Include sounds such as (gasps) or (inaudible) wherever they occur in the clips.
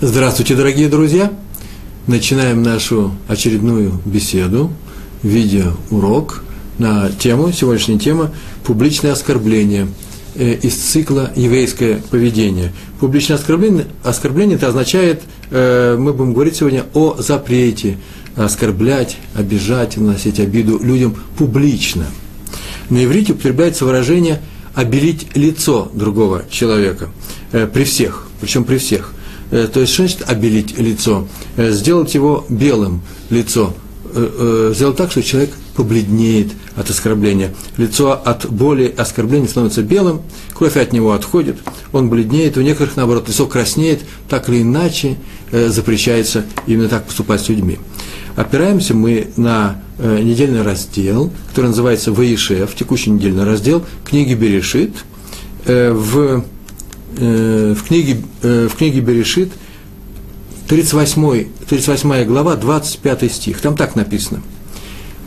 Здравствуйте, дорогие друзья! Начинаем нашу очередную беседу, видеоурок на тему, сегодняшняя тема «Публичное оскорбление» э, из цикла «Еврейское поведение». Публичное оскорбление, оскорбление это означает, э, мы будем говорить сегодня о запрете оскорблять, обижать, наносить обиду людям публично. На иврите употребляется выражение «обелить лицо другого человека» э, при всех, причем при всех. Э, то есть, что значит обелить лицо? Э, сделать его белым, лицо. Э, сделать так, что человек побледнеет от оскорбления. Лицо от боли, оскорбления становится белым, кровь от него отходит, он бледнеет, у некоторых, наоборот, лицо краснеет, так или иначе запрещается именно так поступать с людьми. Опираемся мы на недельный раздел, который называется «Ваишев», текущий недельный раздел книги Берешит, в Э, в книге, э, в книге Берешит, 38, 38 глава, 25 стих. Там так написано.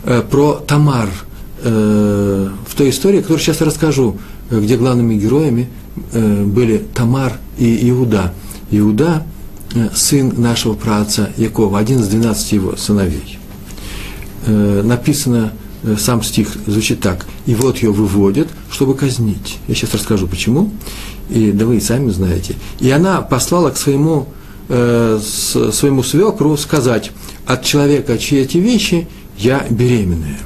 Э, про Тамар, в той истории, которую сейчас расскажу, где главными героями были Тамар и Иуда. Иуда – сын нашего праотца Якова, один из двенадцати его сыновей. Написано, сам стих звучит так. «И вот ее выводят, чтобы казнить». Я сейчас расскажу, почему и да вы и сами знаете. И она послала к своему, э, своему свекру сказать, от человека, чьи эти вещи, я беременная.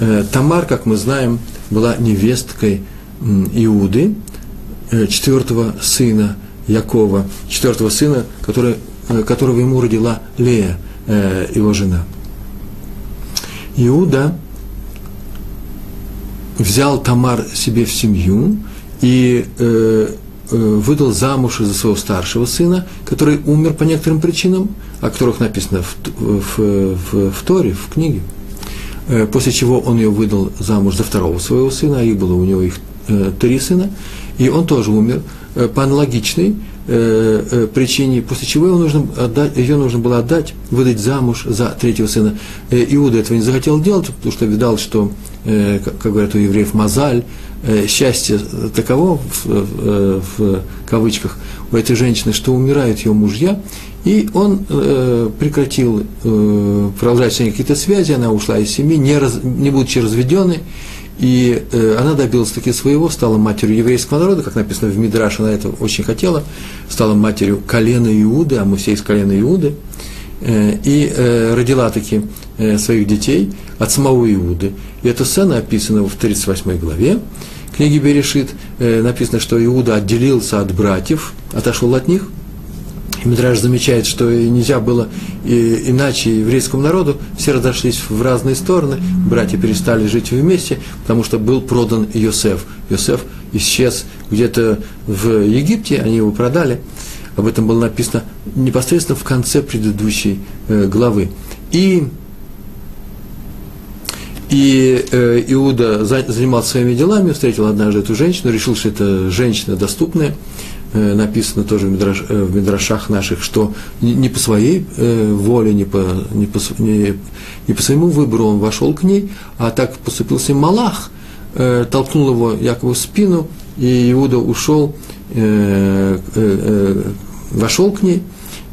Э, Тамар, как мы знаем, была невесткой Иуды, э, четвертого сына Якова, четвертого сына, который, э, которого ему родила Лея, э, его жена. Иуда взял Тамар себе в семью, и э, э, выдал замуж за своего старшего сына, который умер по некоторым причинам, о которых написано в, в, в, в Торе, в книге. Э, после чего он ее выдал замуж за второго своего сына, а их было у него их э, три сына, и он тоже умер э, по аналогичной э, э, причине, после чего его нужно отдать, ее нужно было отдать, выдать замуж за третьего сына. Э, Иуда этого не захотел делать, потому что видал, что, как, говорят у евреев, мозаль, счастье таково, в, в, кавычках, у этой женщины, что умирают ее мужья, и он прекратил продолжать с ней какие-то связи, она ушла из семьи, не, раз, не будучи разведенной, и э, она добилась таки своего, стала матерью еврейского народа, как написано в Мидраш, она это очень хотела, стала матерью колена Иуды, а все из колена Иуды, э, и э, родила таки э, своих детей от самого Иуды. И эта сцена описана в 38 главе, книге Берешит э, написано, что Иуда отделился от братьев, отошел от них. И Мидраж замечает, что нельзя было и, иначе еврейскому народу, все разошлись в разные стороны, братья перестали жить вместе, потому что был продан Йосеф. Йосеф исчез где-то в Египте, они его продали. Об этом было написано непосредственно в конце предыдущей э, главы. И и э, Иуда занимался своими делами, встретил однажды эту женщину, решил, что это женщина доступная. Э, написано тоже э, в Мидрашах наших, что не, по своей э, воле, не по, не, по, не, не по своему выбору он вошел к ней, а так поступил с ним Малах, толкнул его якобы в спину, и Иуда ушел, вошел к ней,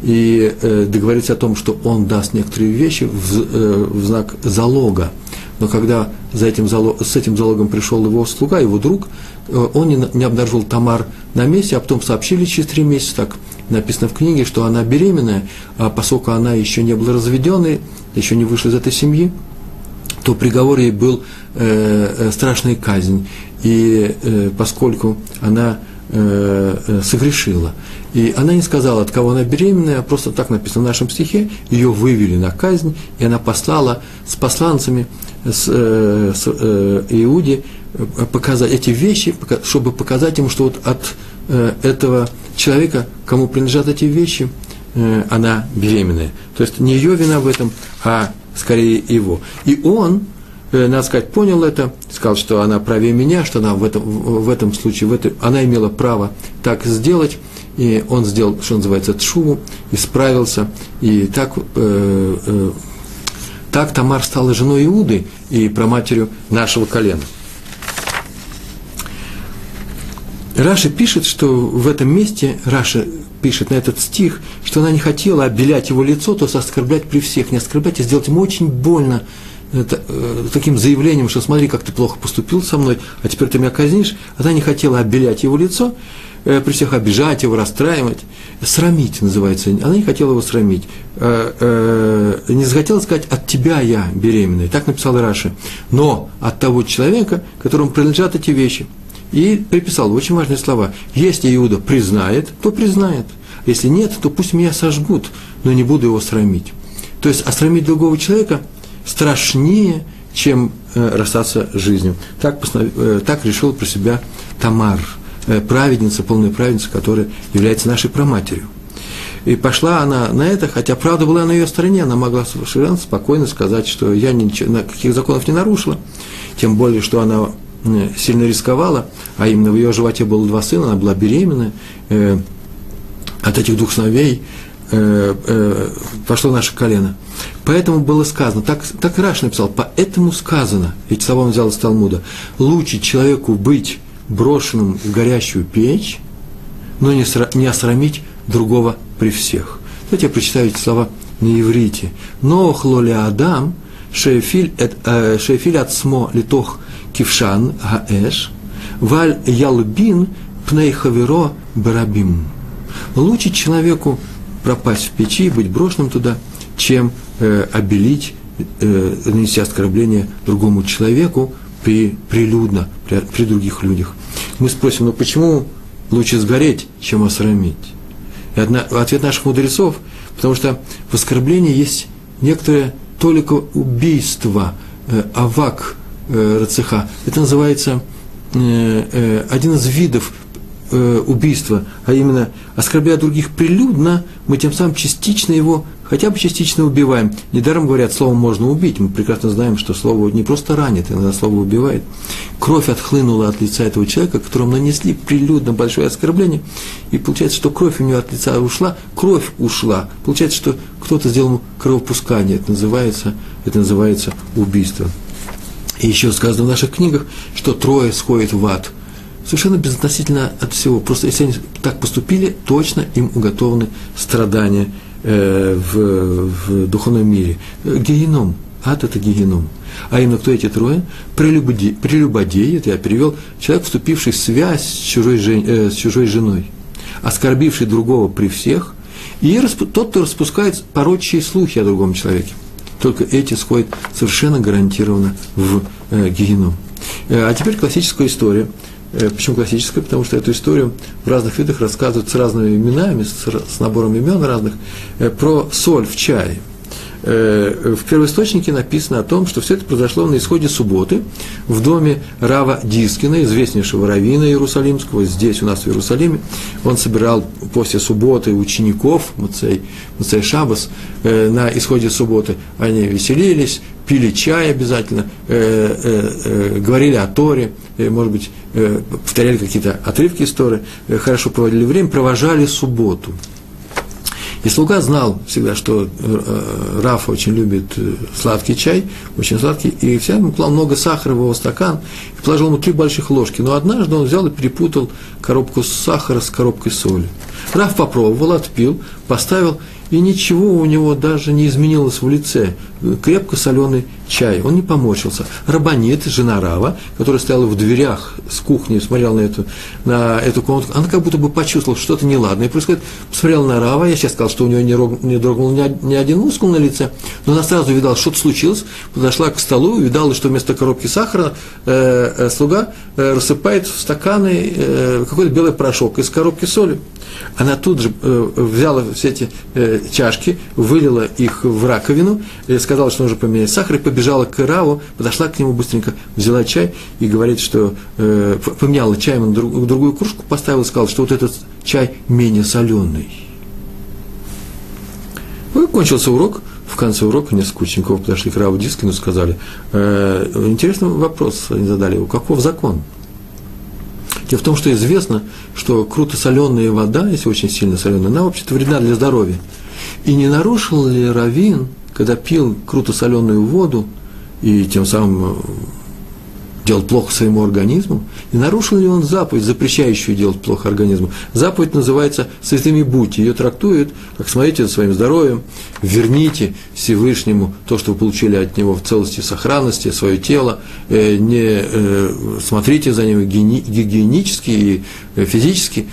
и договориться о том, что он даст некоторые вещи в, в знак залога. Но когда за этим залог, с этим залогом пришел его слуга, его друг, он не, не обнаружил Тамар на месте, а потом сообщили через три месяца, так написано в книге, что она беременная, а поскольку она еще не была разведенной, еще не вышла из этой семьи, то приговор ей был э, э страшная казнь. И э, поскольку она э, э, согрешила, и она не сказала, от кого она беременная, а просто так написано в нашем стихе, ее вывели на казнь, и она послала с посланцами с, э, с э, Иуде э, показать эти вещи, чтобы показать ему, что вот от э, этого человека, кому принадлежат эти вещи, э, она беременная. То есть не ее вина в этом, а скорее его. И он, э, надо сказать, понял это, сказал, что она правее меня, что она в этом, в этом случае, в этой, она имела право так сделать, и он сделал, что называется, тшуву, исправился, и так э, э, так Тамар стала женой Иуды и проматерью нашего колена. Раши пишет, что в этом месте, Раши пишет на этот стих, что она не хотела обелять его лицо, то есть оскорблять при всех, не оскорблять, а сделать ему очень больно это, э, таким заявлением, что смотри, как ты плохо поступил со мной, а теперь ты меня казнишь. Она не хотела обелять его лицо, э, при всех обижать его, расстраивать. Срамить называется. Она не хотела его срамить. Э, не захотела сказать, от тебя я беременная. Так написал Раши. Но от того человека, которому принадлежат эти вещи. И приписал очень важные слова. Если Иуда признает, то признает. Если нет, то пусть меня сожгут, но не буду его срамить. То есть осрамить другого человека страшнее, чем э, расстаться с жизнью. Так, э, так решил про себя Тамар, э, праведница, полная праведница, которая является нашей проматерью. И пошла она на это, хотя правда была на ее стороне, она могла совершенно спокойно сказать, что я ничего, каких законов не нарушила, тем более, что она сильно рисковала, а именно в ее животе было два сына, она была беременна, э, от этих двух сыновей э, э, пошло наше колено. Поэтому было сказано, так, так Раш написал, поэтому сказано, эти слова он взял из Талмуда, лучше человеку быть брошенным в горящую печь, но не, сра, не осрамить другого при всех. Давайте я прочитаю эти слова на иврите. Но хлоли Адам, шеефиль э, от смо литох кившан гаэш, валь ялбин пней хаверо барабим. Лучше человеку пропасть в печи, быть брошенным туда, чем э, обелить, э, нанести оскорбление другому человеку при, прилюдно, при, при других людях. Мы спросим, ну почему лучше сгореть, чем осрамить? И одна, ответ наших мудрецов, потому что в оскорблении есть некоторое только убийство, э, авак рацеха. Это называется э, э, один из видов э, убийства, а именно оскорбляя других прилюдно, мы тем самым частично его, хотя бы частично убиваем. Недаром говорят, словом можно убить. Мы прекрасно знаем, что слово не просто ранит, иногда слово убивает. Кровь отхлынула от лица этого человека, которому нанесли прилюдно большое оскорбление, и получается, что кровь у него от лица ушла, кровь ушла. Получается, что кто-то сделал кровопускание. Это называется, это называется убийство. И еще сказано в наших книгах, что трое сходят в ад – совершенно безотносительно от всего. Просто если они так поступили, точно им уготованы страдания э, в, в духовном мире. Геном. Ад – это геном. А именно кто эти трое? Прелюбодеи, прелюбодеи это я перевел, человек, вступивший в связь с чужой, жен, э, с чужой женой, оскорбивший другого при всех, и тот, кто распускает порочие слухи о другом человеке. Только эти сходят совершенно гарантированно в э. Э, а теперь классическая история – Э, почему классическая? Потому что эту историю в разных видах рассказывают с разными именами, с, набором имен разных, э, про соль в чае. Э, в первоисточнике написано о том, что все это произошло на исходе субботы в доме Рава Дискина, известнейшего равина Иерусалимского, здесь у нас в Иерусалиме. Он собирал после субботы учеников, Муцей, Муцей Шабас, на исходе субботы. Они веселились, пили чай обязательно, говорили о Торе, может быть, Э, повторяли какие-то отрывки истории, э, хорошо проводили время, провожали субботу. И слуга знал всегда, что э, Раф очень любит сладкий чай, очень сладкий, и всегда ему клал много сахара в его стакан, и положил ему три больших ложки. Но однажды он взял и перепутал коробку сахара с коробкой соли. Раф попробовал, отпил, поставил, и ничего у него даже не изменилось в лице. Крепко соленый чай, он не помочился. Рабанит, жена Рава, которая стояла в дверях с кухни, смотрела на эту, на эту комнату, она как будто бы почувствовала, что что-то неладное происходит, посмотрела на Рава, я сейчас сказал, что у нее не, рог, не дрогнул ни, ни один мускул на лице, но она сразу видала, что-то случилось, подошла к столу и видала, что вместо коробки сахара э, э, слуга э, рассыпает в стаканы э, какой-то белый порошок из коробки соли. Она тут же э, взяла все эти э, чашки, вылила их в раковину, э, сказала, что нужно поменять сахар, и побежала к Раву, подошла к нему быстренько, взяла чай и говорит, что э, поменяла чай на друг, другую кружку, поставила сказала, что вот этот чай менее соленый. Ну, кончился урок. В конце урока несколько учеников подошли к Раву Дискину и сказали, э, интересный вопрос они задали, у каков закон? Дело в том, что известно, что круто соленая вода, если очень сильно соленая, она вообще-то вредна для здоровья. И не нарушил ли Равин, когда пил круто соленую воду и тем самым делал плохо своему организму, и нарушил ли он заповедь, запрещающую делать плохо организму. Заповедь называется «святыми будьте». Ее трактуют, как смотрите за своим здоровьем, верните Всевышнему то, что вы получили от Него в целости и сохранности, свое тело, э, не э, смотрите за ним гигиенически и э, физически,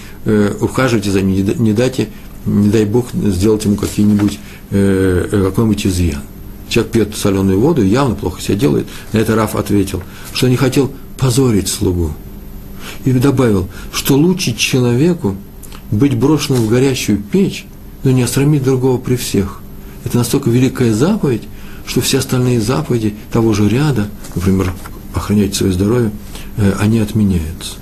ухаживайте за ним, не дайте, не дай Бог сделать ему какие-нибудь, какой-нибудь изъян человек пьет соленую воду явно плохо себя делает. На это Раф ответил, что не хотел позорить слугу. И добавил, что лучше человеку быть брошенным в горящую печь, но не осрамить другого при всех. Это настолько великая заповедь, что все остальные заповеди того же ряда, например, охранять свое здоровье, э, они отменяются.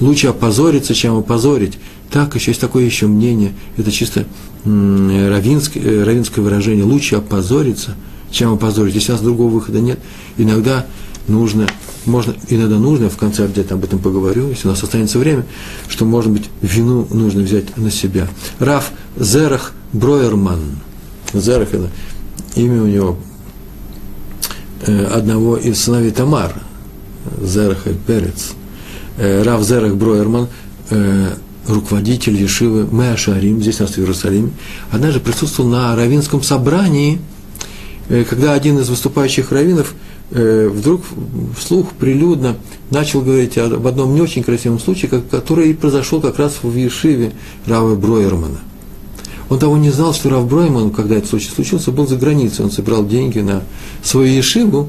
Лучше опозориться, чем опозорить. Так, еще есть такое еще мнение, это чисто равинское, э, равинское выражение, лучше опозориться, чем опозорить. У нас другого выхода нет, иногда нужно, можно, иногда нужно, в конце где-то об этом поговорю, если у нас останется время, что, может быть, вину нужно взять на себя. Раф Зерах Броерман. Зерах – это имя у него э, одного из сыновей Тамар, Зераха Перец. Э, Раф Зерах Броерман руководитель Ешивы Меашарим, здесь у нас в Иерусалиме, однажды присутствовал на равинском собрании, э, когда один из выступающих раввинов э, вдруг вслух прилюдно начал говорить об одном не очень красивом случае, который и произошел как раз в Ешиве Рава Броермана. Он того не знал, что Рав Бройман, когда этот случай случился, был за границей. Он собирал деньги на свою Ешиву,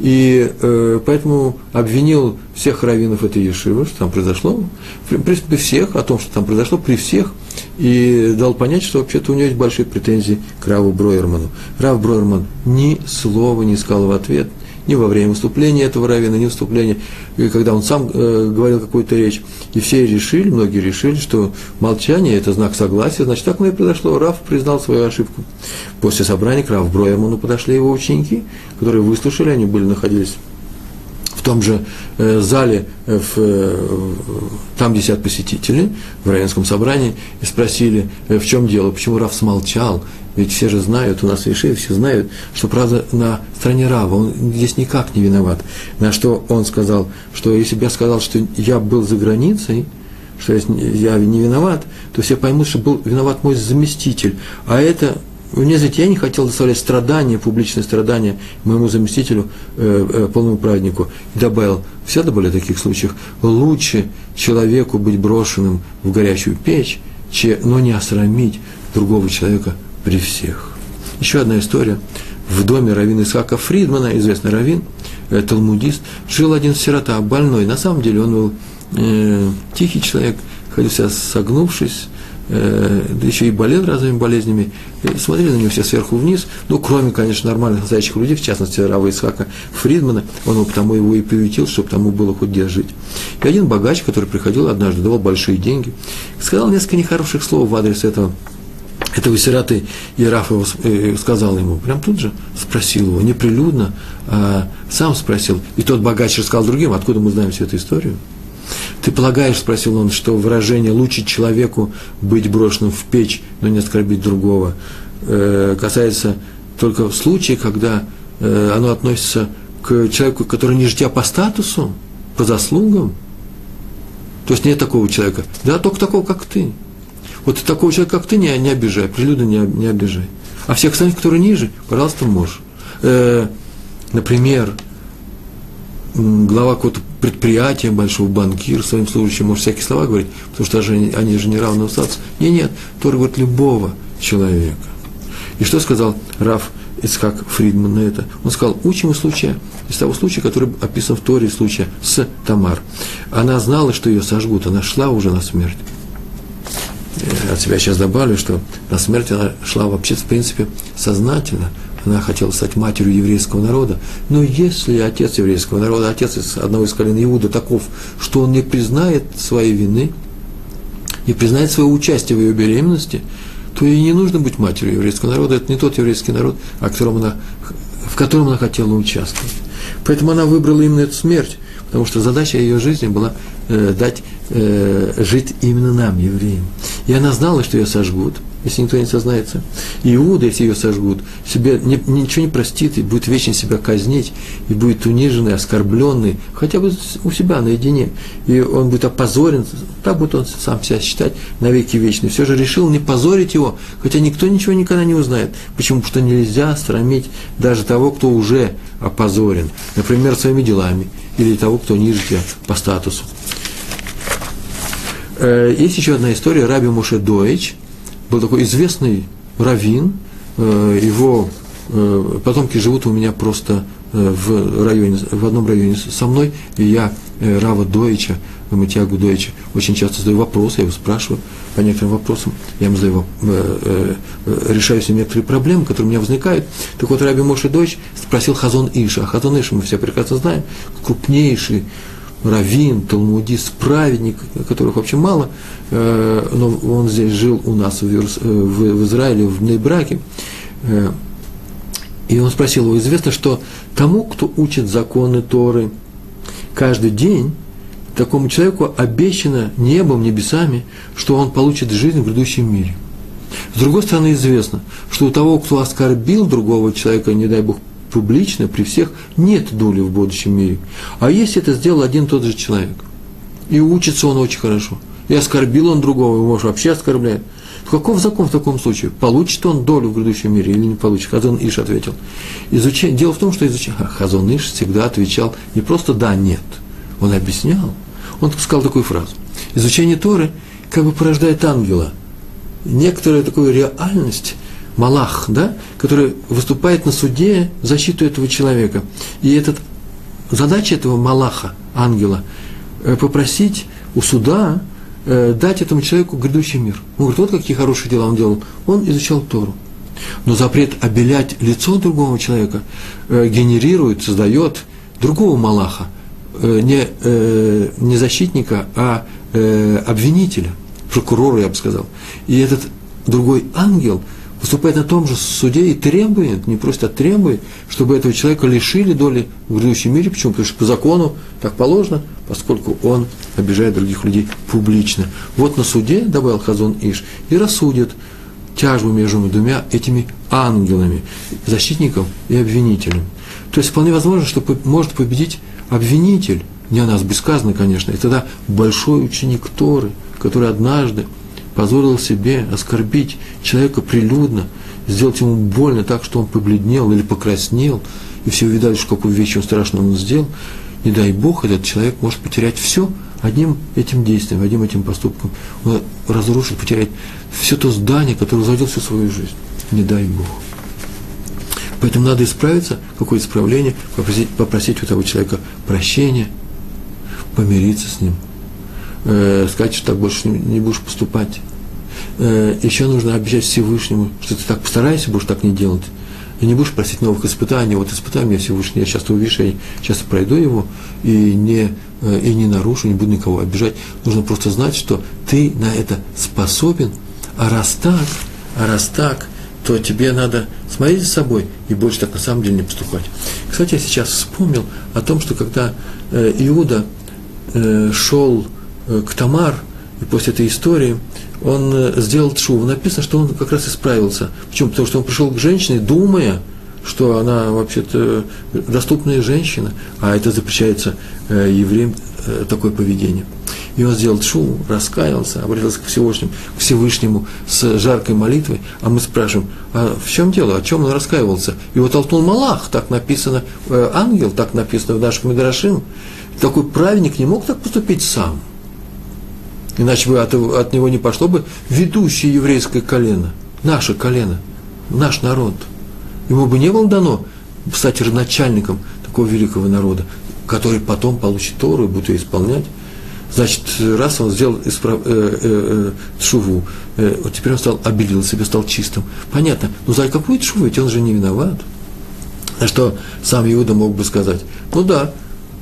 и э, поэтому обвинил всех раввинов этой Ешивы, что там произошло, в принципе, всех, о том, что там произошло при всех, и дал понять, что вообще-то у него есть большие претензии к Раву Бройерману. Рав Бройерман ни слова не сказал в ответ, ни во время выступления этого равина, ни выступления, и когда он сам э, говорил какую-то речь. И все решили, многие решили, что молчание – это знак согласия, значит, так оно и произошло. Раф признал свою ошибку. После собрания к Раф Броерману подошли его ученики, которые выслушали, они были, находились в том же э, зале, э, в, э, там, где сидят посетители, в равенском собрании, и спросили, в чем дело, почему Раф смолчал, ведь все же знают, у нас Ишеве все знают, что правда на стороне Рава, он здесь никак не виноват. На что он сказал, что если бы я сказал, что я был за границей, что я не виноват, то все поймут, что был виноват мой заместитель. А это мне знаете, я не хотел доставлять страдания, публичные страдания моему заместителю, э, э, полному праведнику. И добавил, всегда были в таких случаях, лучше человеку быть брошенным в горячую печь, че, но не осрамить другого человека при всех. Еще одна история. В доме раввина Исхака Фридмана, известный раввин, э, талмудист, жил один сирота, больной. На самом деле он был э, тихий человек, ходил себя согнувшись, э, да еще и болел разными болезнями. И смотрели на него все сверху вниз, ну, кроме, конечно, нормальных настоящих людей, в частности, Рава Исхака Фридмана, он его потому его и приютил, чтобы тому было хоть где жить. И один богач, который приходил однажды, давал большие деньги, сказал несколько нехороших слов в адрес этого этого сироты, и Раф его э, сказал ему, прям тут же спросил его, неприлюдно, а сам спросил. И тот богач рассказал другим, откуда мы знаем всю эту историю. Ты полагаешь, спросил он, что выражение «лучше человеку быть брошенным в печь, но не оскорбить другого» э, касается только в случае, когда э, оно относится к человеку, который ниже тебя по статусу, по заслугам. То есть нет такого человека. Да, только такого, как ты. Вот такого человека, как ты, не, не обижай, прилюдно не, не обижай. А всех остальных, которые ниже, пожалуйста, можешь. Э, например, глава какого-то предприятия, большого банкира, своим служащим может всякие слова говорить, потому что даже они, они же не равны в статусе. Нет, нет, Тора говорит любого человека. И что сказал Раф Ицхак Фридман на это? Он сказал, учим из случая, из того случая, который описан в Торе, случая с Тамар. Она знала, что ее сожгут, она шла уже на смерть от себя сейчас добавлю, что на смерть она шла вообще, в принципе, сознательно. Она хотела стать матерью еврейского народа. Но если отец еврейского народа, отец из одного из колен Иуда таков, что он не признает своей вины, не признает своего участия в ее беременности, то ей не нужно быть матерью еврейского народа. Это не тот еврейский народ, о котором она, в котором она хотела участвовать. Поэтому она выбрала именно эту смерть, потому что задача ее жизни была э, дать э, жить именно нам, евреям. И она знала, что ее сожгут. если никто не сознается. Иуда, если ее сожгут, себе не, ничего не простит и будет вечно себя казнить, и будет униженный, оскорбленный, хотя бы у себя наедине. И он будет опозорен, так будет он сам себя считать навеки вечный. Все же решил не позорить его, хотя никто ничего никогда не узнает. Почему? Потому что нельзя срамить даже того, кто уже опозорен. Например, своими делами, или того, кто ниже тебя по статусу. Э, есть еще одна история, Раби Моше Дойч, был такой известный раввин, э, его э, потомки живут у меня просто в районе, в одном районе со мной, и я Рава Дойча, Матьягу Дойча, очень часто задаю вопросы, я его спрашиваю по некоторым вопросам, я ему задаю, решаю с ним некоторые проблемы, которые у меня возникают. Так вот, Раби Моше Дойч спросил Хазон Иша, а Хазон Иша мы все прекрасно знаем, крупнейший раввин, талмудист, праведник, которых вообще мало, э, но он здесь жил у нас в, в, Израиле, в Нейбраке, э, и он спросил его, известно, что тому, кто учит законы Торы каждый день, такому человеку обещано небом, небесами, что он получит жизнь в грядущем мире. С другой стороны, известно, что у того, кто оскорбил другого человека, не дай Бог, публично, при всех, нет доли в будущем мире. А если это сделал один тот же человек, и учится он очень хорошо, и оскорбил он другого, его может вообще оскорбляет, каков закон в таком случае? Получит он долю в грядущем мире или не получит? Хазон Иш ответил. Изучение, дело в том, что изучение, Хазон Иш всегда отвечал не просто да, нет. Он объяснял. Он сказал такую фразу. Изучение Торы как бы порождает ангела. Некоторая такая реальность, Малах, да, который выступает на суде в защиту этого человека. И этот, задача этого Малаха, ангела, э, попросить у суда э, дать этому человеку грядущий мир. Он говорит, вот какие хорошие дела он делал. Он изучал Тору. Но запрет обелять лицо другого человека э, генерирует, создает другого Малаха, не, не защитника, а обвинителя, прокурора, я бы сказал. И этот другой ангел – выступает на том же суде и требует, не просто требует, чтобы этого человека лишили доли в грядущем мире. Почему? Потому что по закону так положено, поскольку он обижает других людей публично. Вот на суде, добавил Хазон Иш, и рассудит тяжбу между двумя этими ангелами, защитником и обвинителем. То есть вполне возможно, что может победить обвинитель, не о нас бессказано, конечно, и тогда большой ученик Торы, который однажды позволил себе оскорбить человека прилюдно, сделать ему больно так, что он побледнел или покраснел, и все увидали, что какую вещь он страшную он сделал, не дай Бог, этот человек может потерять все одним этим действием, одним этим поступком. Он разрушит, потеряет все то здание, которое возводил всю свою жизнь. Не дай Бог. Поэтому надо исправиться, какое-то исправление, попросить, попросить у того человека прощения, помириться с ним – э, сказать, что так больше не, будешь поступать. Э, еще нужно обещать Всевышнему, что ты так постараешься, будешь так не делать. И не будешь просить новых испытаний. Вот испытай меня Всевышний, я часто увижу, я часто пройду его и не, э, и не нарушу, не буду никого обижать. Нужно просто знать, что ты на это способен, а раз так, а раз так, то тебе надо смотреть за собой и больше так на самом деле не поступать. Кстати, я сейчас вспомнил о том, что когда э, Иуда э, шел к Тамар, и после этой истории он э, сделал тшуву. Написано, что он как раз исправился. Почему? Потому что он пришел к женщине, думая, что она вообще-то доступная женщина, а это запрещается э, евреям такое поведение. И он сделал тшу, раскаялся, обратился к Всевышнему, к Всевышнему с жаркой молитвой, а мы спрашиваем, а в чем дело, о чем он раскаивался? Его толкнул Малах, так написано, ангел, так написано в наших Медрашим. Такой праведник не мог так поступить сам – Иначе бы от, от него не пошло бы ведущее еврейское колено, наше колено, наш народ. Ему бы не было дано стать родоначальником такого великого народа, который потом получит Тору и будет ее исполнять. Значит, раз он сделал исправ... э, э, э, шуву, э, вот теперь он стал, обелил себя, стал чистым. Понятно, но за какую шуву, ведь он же не виноват. На что сам Иуда мог бы сказать, ну да,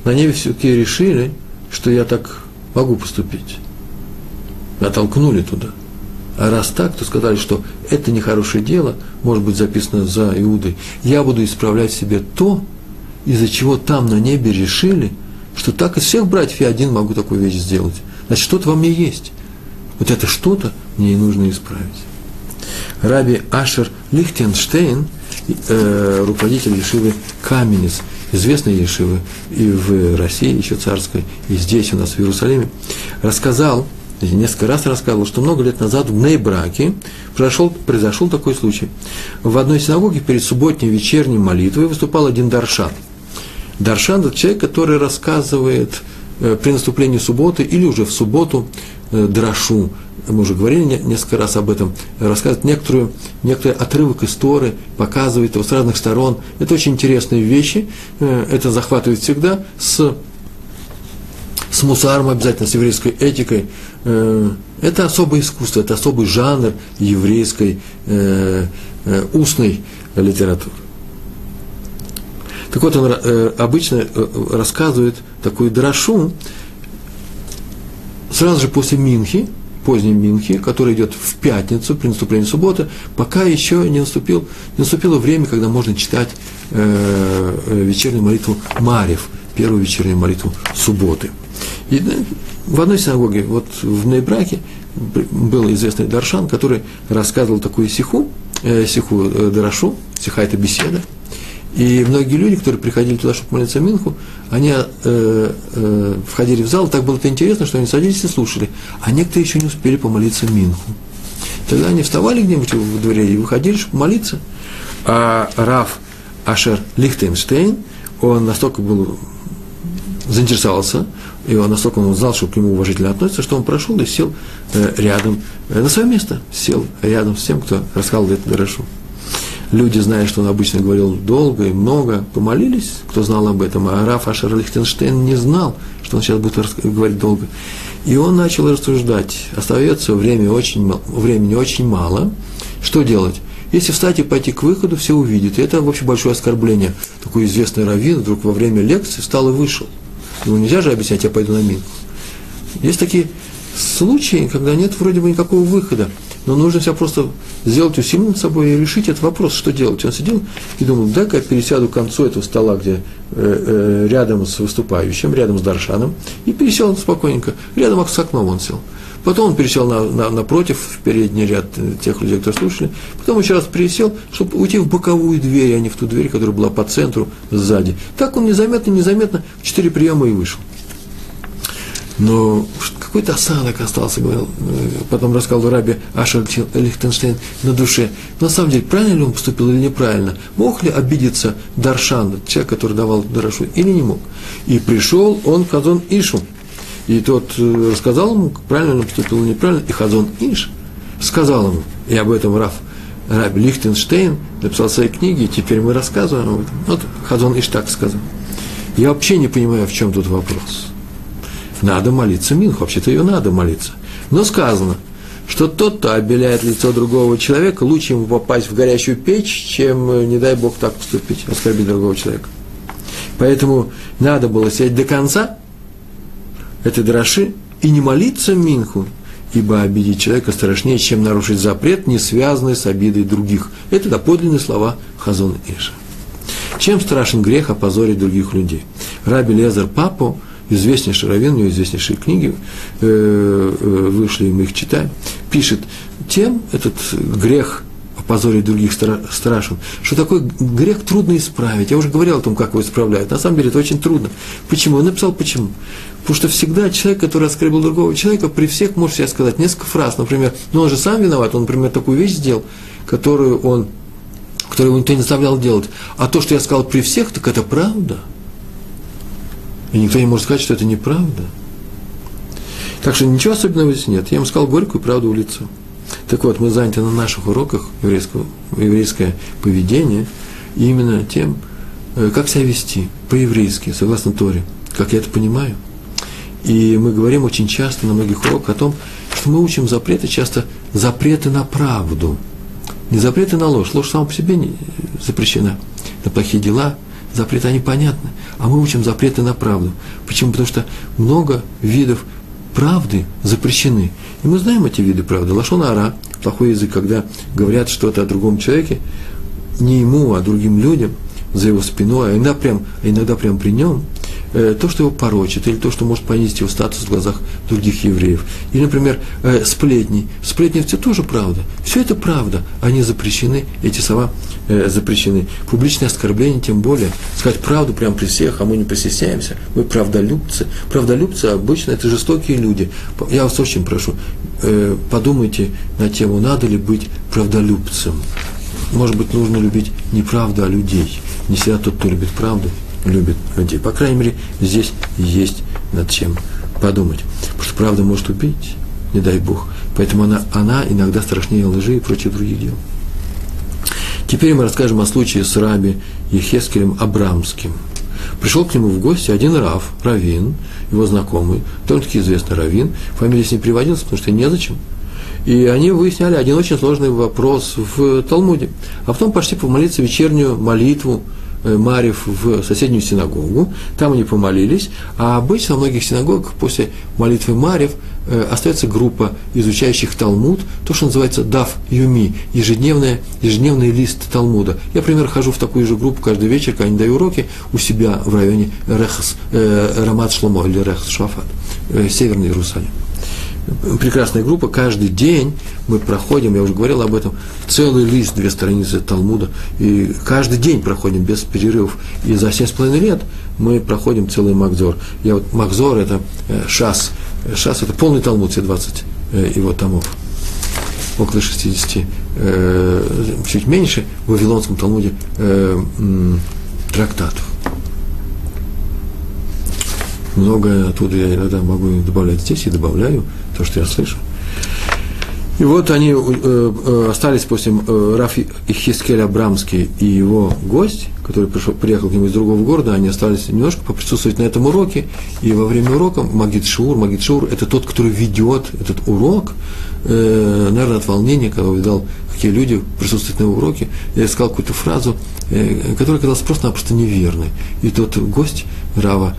на небе все-таки решили, что я так могу поступить натолкнули туда. А раз так, то сказали, что это нехорошее дело, может быть записано за Иудой. Я буду исправлять себе то, из-за чего там на небе решили, что так из всех братьев я один могу такую вещь сделать. Значит, что-то во мне есть. Вот это что-то мне и нужно исправить. Раби Ашер Лихтенштейн, э, руководитель Ешивы Каменец, известной Ешивы и в России, еще царской, и здесь у нас в Иерусалиме, рассказал, несколько раз рассказывал, что много лет назад в Нейбраке произошел, произошел такой случай. В одной синагоге перед субботней вечерней молитвой выступал один даршан. Даршан – это человек, который рассказывает э, при наступлении субботы или уже в субботу э, драшу, мы уже говорили несколько раз об этом, рассказывает некоторую, некоторый отрывок истории, показывает его с разных сторон. Это очень интересные вещи, э, это захватывает всегда с, с мусаром обязательно, с еврейской этикой. Э, это особое искусство, это особый жанр еврейской э, устной литературы. Так вот, он обычно рассказывает такую драшу сразу же после Минхи, поздней Минхи, который идет в пятницу при наступлении субботы, пока еще не, наступил, не наступило время, когда можно читать э, э вечернюю молитву Марев, первую вечернюю молитву субботы. И в одной синагоге, вот в Нейбраке, был известный Даршан, который рассказывал такую сиху, э, сиху э, Дарашу, сиха – это беседа, и многие люди, которые приходили туда, чтобы молиться Минху, они э, э, входили в зал, так было это интересно, что они садились и слушали, а некоторые еще не успели помолиться Минху. Тогда они вставали где-нибудь в дворе и выходили, чтобы молиться. А Раф Ашер Лихтенштейн, он настолько был заинтересовался, и он настолько он знал, что к нему уважительно относится, что он прошел и сел э, рядом, э, на свое место, сел рядом с тем, кто рассказывал эту дорошу люди, зная, что он обычно говорил долго и много, помолились, кто знал об этом, а Раф Ашер Лихтенштейн не знал, что он сейчас будет говорить долго. И он начал рассуждать, остается время очень, времени очень мало, что делать? Если встать и пойти к выходу, все увидят. И это вообще большое оскорбление. Такой известный раввин вдруг во время лекции встал и вышел. Ему нельзя же объяснять, я пойду на мин. Есть такие случаи, когда нет вроде бы никакого выхода но нужно себя просто сделать усилие над собой и решить этот вопрос, что делать. Он сидел и думал, дай-ка я пересяду к концу этого стола, где э, э, рядом с выступающим, рядом с Даршаном, и пересел он спокойненько, рядом с окном он сел. Потом он пересел на, на, напротив, в передний ряд тех людей, кто слушали. Потом еще раз пересел, чтобы уйти в боковую дверь, а не в ту дверь, которая была по центру, сзади. Так он незаметно, незаметно в четыре приема и вышел. Но какой-то осадок остался, говорил, э, потом рассказал Раби Ашер Лихтенштейн на душе. На самом деле, правильно ли он поступил или неправильно? Мог ли обидеться Даршан, человек, который давал Дарашу, или не мог? И пришел он к Хазон Ишу. И тот э, рассказал ему, правильно он поступил неправильно, и Хазон Иш сказал ему, и об этом Раф Раби Лихтенштейн написал свои книги, и теперь мы рассказываем об этом. Вот Хазон Иш так сказал. Я вообще не понимаю, в чем тут вопрос надо молиться Минху, вообще-то ее надо молиться. Но сказано, что тот, кто обеляет лицо другого человека, лучше ему попасть в горящую печь, чем, э, не дай Бог, так поступить, оскорбить другого человека. Поэтому надо было сидеть до конца этой дроши и не молиться Минху, ибо обидеть человека страшнее, чем нарушить запрет, не связанный с обидой других. Это доподлинные слова Хазон Иша. Чем страшен грех опозорить других людей? Раби Лезер Папу известнейший раввин, у него известнейшие книги, э, э, вышли, мы их читаем, пишет, тем этот грех опозорить других страшен, что такой грех трудно исправить. Я уже говорил о том, как его исправляют. На самом деле это очень трудно. Почему? Он написал почему. Потому что всегда человек, который оскорбил другого человека, при всех может себе сказать несколько фраз. Например, ну он же сам виноват, он, например, такую вещь сделал, которую он которую никто не заставлял делать. А то, что я сказал при всех, так это правда – и никто не может сказать, что это неправда. Так что ничего особенного здесь нет. Я ему сказал горькую правду в лицо. Так вот, мы заняты на наших уроках еврейского, еврейское поведение именно тем, э, как себя вести по-еврейски, согласно Торе, как я это понимаю. И мы говорим очень часто на многих уроках о том, что мы учим запреты, часто запреты на правду. Не запреты на ложь. Ложь сама по себе не запрещена. На плохие дела – запреты, они понятны, а мы учим запреты на правду. Почему? Потому что много видов правды запрещены. И мы знаем эти виды правды. Лашона ара, плохой язык, когда говорят что-то о другом человеке, не ему, а другим людям, за его спиной, а иногда прям, а иногда прям при нем, то, что его порочит, или то, что может понизить его статус в глазах других евреев. Или, например, э, сплетни. Сплетни – это тоже правда. Все это правда. Они запрещены, эти слова э, запрещены. Публичное оскорбление тем более. Сказать правду прямо при всех, а мы не постесняемся. Мы правдолюбцы. Правдолюбцы обычно – это жестокие люди. Я вас очень прошу, э, подумайте на тему, надо ли быть правдолюбцем. Может быть, нужно любить не правду, а людей. Не всегда тот, кто любит правду, любит людей. По крайней мере, здесь есть над чем подумать. Потому что правда может убить, не дай Бог. Поэтому она, она иногда страшнее лжи и прочих других дел. Теперь мы расскажем о случае с раби Ехескелем Абрамским. Пришел к нему в гости один Рав, Равин, его знакомый, довольно-таки известный Равин, фамилия с ним приводилась, потому что незачем. И они выясняли один очень сложный вопрос в Талмуде. А потом пошли помолиться вечернюю молитву Э, Марев в соседнюю синагогу, там они помолились, а обычно в многих синагогах после молитвы Марев э, остается группа изучающих Талмуд, то, что называется Дав Юми, ежедневный, ежедневный лист Талмуда. Я, например, хожу в такую же группу каждый вечер, когда они даю уроки у себя в районе Рехас, э, Рамат Шломо или Рехас Шафат, э, Северный Иерусалим прекрасная группа, каждый день мы проходим, я уже говорил об этом, целый лист, две страницы Талмуда, и каждый день проходим без перерывов. И за семь с половиной лет мы проходим целый Макзор. Я вот, Макзор – это э, шас, шас – это полный Талмуд, все 20 э, его томов, около 60, э, чуть меньше в Вавилонском Талмуде трактатов. Многое оттуда я иногда могу добавлять. Здесь и добавляю то, что я слышу. И вот они э, э, остались после э, Рафи Ихискель Абрамский и его гость, который пришел, приехал к нему из другого города, они остались немножко поприсутствовать на этом уроке. И во время урока Магид Шур, Магид Шур – это тот, который ведет этот урок, наверное, от волнения, когда увидал, какие люди присутствуют на уроке, я сказал какую-то фразу, которая казалась просто-напросто неверной. И тот гость Рава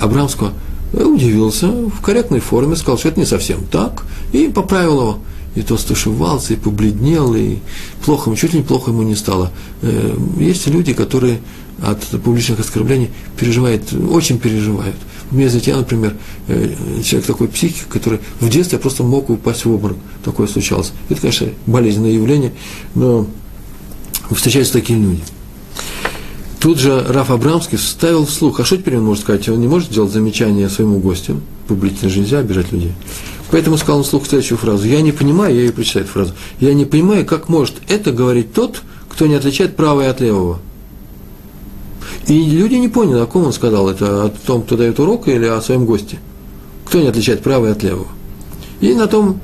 Абрамского – удивился в корректной форме, сказал, что это не совсем так, и поправил его. И тот стушевался, и побледнел, и плохо, чуть ли не плохо ему не стало. Э, есть люди, которые от публичных оскорблений переживают, очень переживают. У меня, знаете, я, например, э, человек такой психик, который в детстве просто мог упасть в обморок. Такое случалось. Это, конечно, болезненное явление, но встречаются такие люди – Тут же Раф Абрамский вставил вслух. А что теперь он может сказать? Он не может сделать замечание своему гостю. Публично же нельзя обижать людей. Поэтому сказал он вслух следующую фразу. Я не понимаю, я ее прочитаю эту фразу. Я не понимаю, как может это говорить тот, кто не отличает правое от левого. И люди не поняли, о ком он сказал. Это о том, кто дает урок или о своем госте. Кто не отличает правое от левого. И на том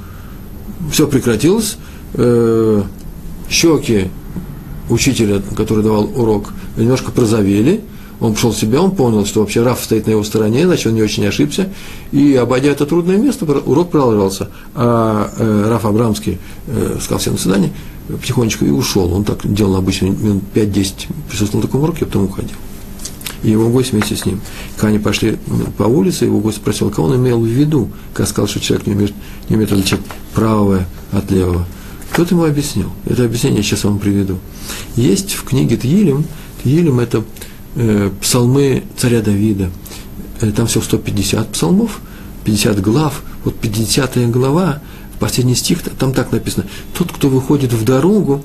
все прекратилось. Э, щеки учителя, который давал урок, немножко прозовели, он пришел в себя, он понял, что вообще Раф стоит на его стороне, значит, он не очень ошибся, и, обойдя это трудное место, урок продолжался. А э, Раф Абрамский э, сказал всем на свидание, потихонечку и ушел. Он так делал обычно минут 5-10, присутствовал на таком уроке, а потом уходил. И его гость вместе с ним. Когда они пошли по улице, его гость спросил, кого он имел в виду, когда сказал, что человек не умеет, не умеет отличать правое от левого. Кто-то ему объяснил. Это объяснение я сейчас вам приведу. Есть в книге Тилим, Тилим – это э, псалмы царя Давида. Э, там всего 150 псалмов, 50 глав. Вот 50 глава, последний стих, там так написано. Тот, кто выходит в дорогу,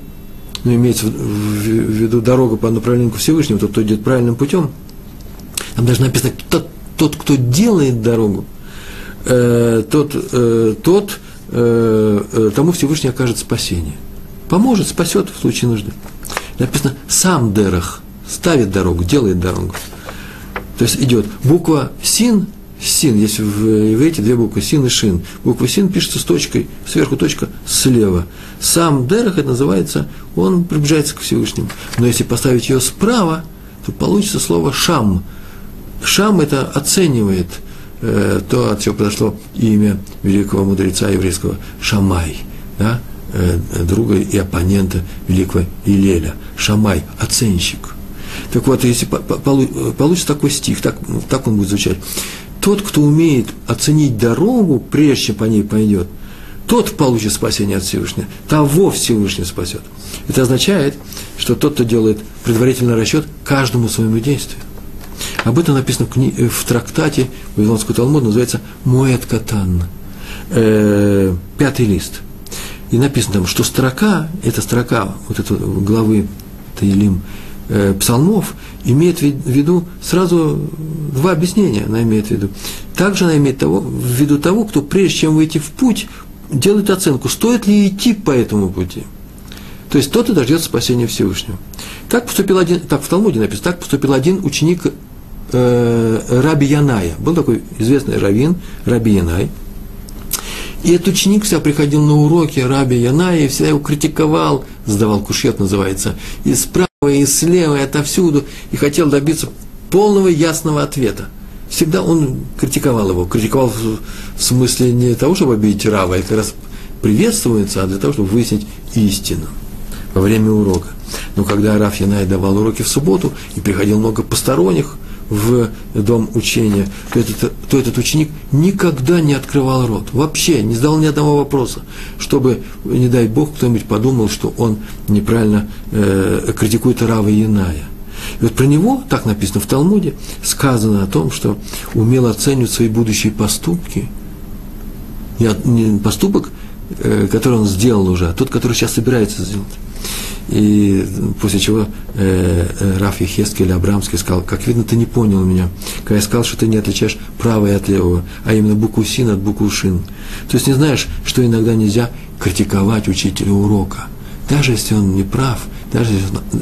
ну, имеется в виду дорога по направлению к Всевышнему, тот, кто идет правильным путем, там даже написано, тот, тот кто делает дорогу, э, тот, э, тот э, э, тому Всевышний окажет спасение. Поможет, спасет в случае нужды. Написано сам Дерах, ставит дорогу, делает дорогу. То есть идет буква Син, Син, есть в иврите две буквы, Син и Шин. Буква Син пишется с точкой, сверху точка слева. Сам Дерах, это называется, он приближается к Всевышнему. Но если поставить ее справа, то получится слово Шам. Шам это оценивает э, то, от чего произошло имя великого мудреца еврейского Шамай. Да? Э, друга и оппонента великого Илеля. Шамай, оценщик. Так вот, если получится такой стих, так, так он будет звучать. Тот, кто умеет оценить дорогу, прежде чем по ней пойдет, тот получит спасение от Всевышнего, того Всевышний спасет. Это означает, что тот, кто делает предварительный расчет каждому своему действию. Об этом написано в, кни... Э, в трактате Вавилонского Талмуда, называется Муэт Катан, э, пятый лист. И написано там, что строка, эта строка вот этой главы Таилим э, псалмов, имеет в виду сразу два объяснения, она имеет в виду. Также она имеет того, в виду того, кто прежде чем выйти в путь, делает оценку, стоит ли идти по этому пути. То есть тот и дождется спасения Всевышнего. Так поступил один, так в Талмуде написано, так поступил один ученик э, Раби Яная. Был такой известный раввин Раби Янай. И этот ученик всегда приходил на уроки Раби Яная и всегда его критиковал, задавал кушет, называется, и справа, и слева, и отовсюду, и хотел добиться полного ясного ответа. Всегда он критиковал его, критиковал в смысле не того, чтобы обидеть Рава, а как раз приветствуется, а для того, чтобы выяснить истину во время урока. Но когда Раф Янай давал уроки в субботу, и приходил много посторонних в дом учения, то этот, то этот ученик никогда не открывал рот, вообще не задал ни одного вопроса, чтобы, не дай Бог, кто-нибудь подумал, что он неправильно э, критикует Рава Яная. И вот про него, так написано в Талмуде, сказано о том, что умел оценивать свои будущие поступки. Не, не поступок, э, который он сделал уже, а тот, который сейчас собирается сделать. И после чего э, э, Раф Ехескель Абрамский сказал, как видно, ты не понял меня, когда я сказал, что ты не отличаешь правое от левого, а именно букву син от буквы шин. То есть не знаешь, что иногда нельзя критиковать учителя урока. Даже если он не прав, даже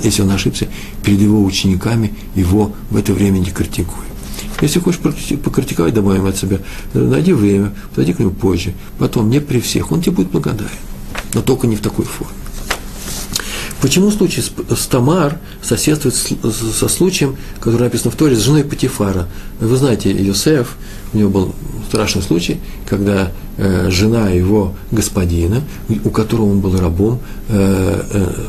если он ошибся, перед его учениками его в это время не критикуй. Если хочешь покритиковать, добавим от себя, найди время, подойди к нему позже, потом, не при всех, он тебе будет благодарен. Но только не в такой форме. Почему случай с, Тамар соседствует со случаем, который написан в Торе, с женой Патифара? Вы знаете, Йосеф, у него был страшный случай, когда э, жена его господина, у которого он был рабом, э, э,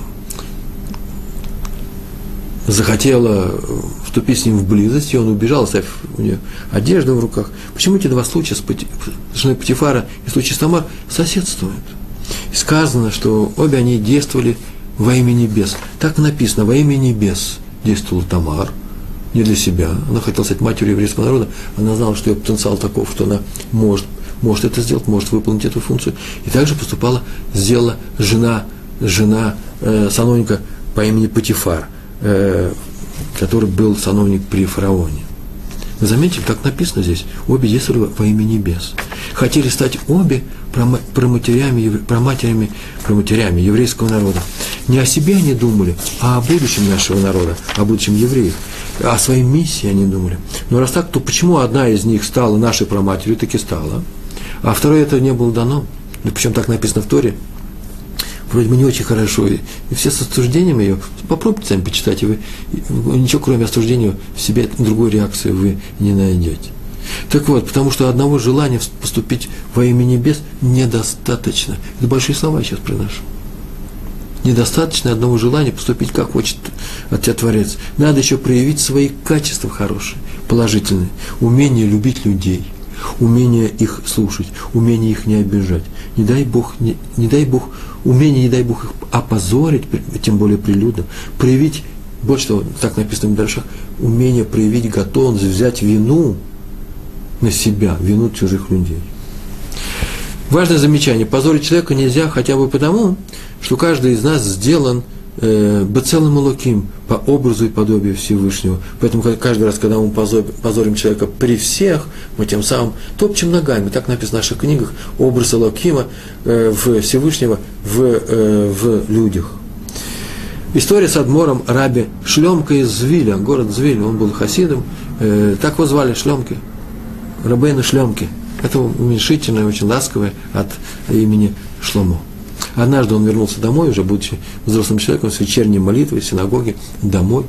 захотела вступить с ним в близость, и он убежал, оставив у нее одежду в руках. Почему эти два случая с, Пати, с женой Патифара и случай с Тамар соседствуют? И сказано, что обе они действовали во имя небес. Так написано, во имя небес действовал Тамар, не для себя. Она хотела стать матерью еврейского народа, она знала, что ее потенциал таков, что она может, может это сделать, может выполнить эту функцию. И также поступала, сделала жена, жена э, сановника по имени Патифар, э, который был сановник при фараоне. Заметили, как написано здесь, обе действовали во имя небес. Хотели стать обе проматерями, проматерями, проматерями еврейского народа. Не о себе они думали, а о будущем нашего народа, о будущем евреев. О своей миссии они думали. Но раз так, то почему одна из них стала нашей проматерью, таки стала, а второй это не было дано? Ну, причем так написано в Торе, вроде бы не очень хорошо, и, и все с осуждением ее, попробуйте сами почитать, и вы, и, ничего кроме осуждения в себе другой реакции вы не найдете. Так вот, потому что одного желания поступить во имя небес недостаточно. Это большие слова сейчас приношу. Недостаточно одного желания поступить, как хочет от тебя Творец. Надо еще проявить свои качества хорошие, положительные. Умение любить людей, умение их слушать, умение их не обижать. Не дай Бог, не, не дай Бог, умение, не дай Бог их опозорить, тем более прилюдно. Проявить, больше того, так написано в Медрашах, умение проявить готовность взять вину на себя, вину чужих людей. Важное замечание. Позорить человека нельзя хотя бы потому, что каждый из нас сделан э, бацелым луким по образу и подобию Всевышнего. Поэтому каждый раз, когда мы позорим человека при всех, мы тем самым топчем ногами. Так написано в наших книгах образ Лукима э, в Всевышнего в, э, в людях. История с Адмором Раби Шлемка из Звиля, город Звиль, он был хасидом, так его звали Шлемки, Рабейна Шлемки. Это уменьшительное, очень ласковое от имени Шломо. Однажды он вернулся домой, уже будучи взрослым человеком, с вечерней молитвой в синагоге, домой,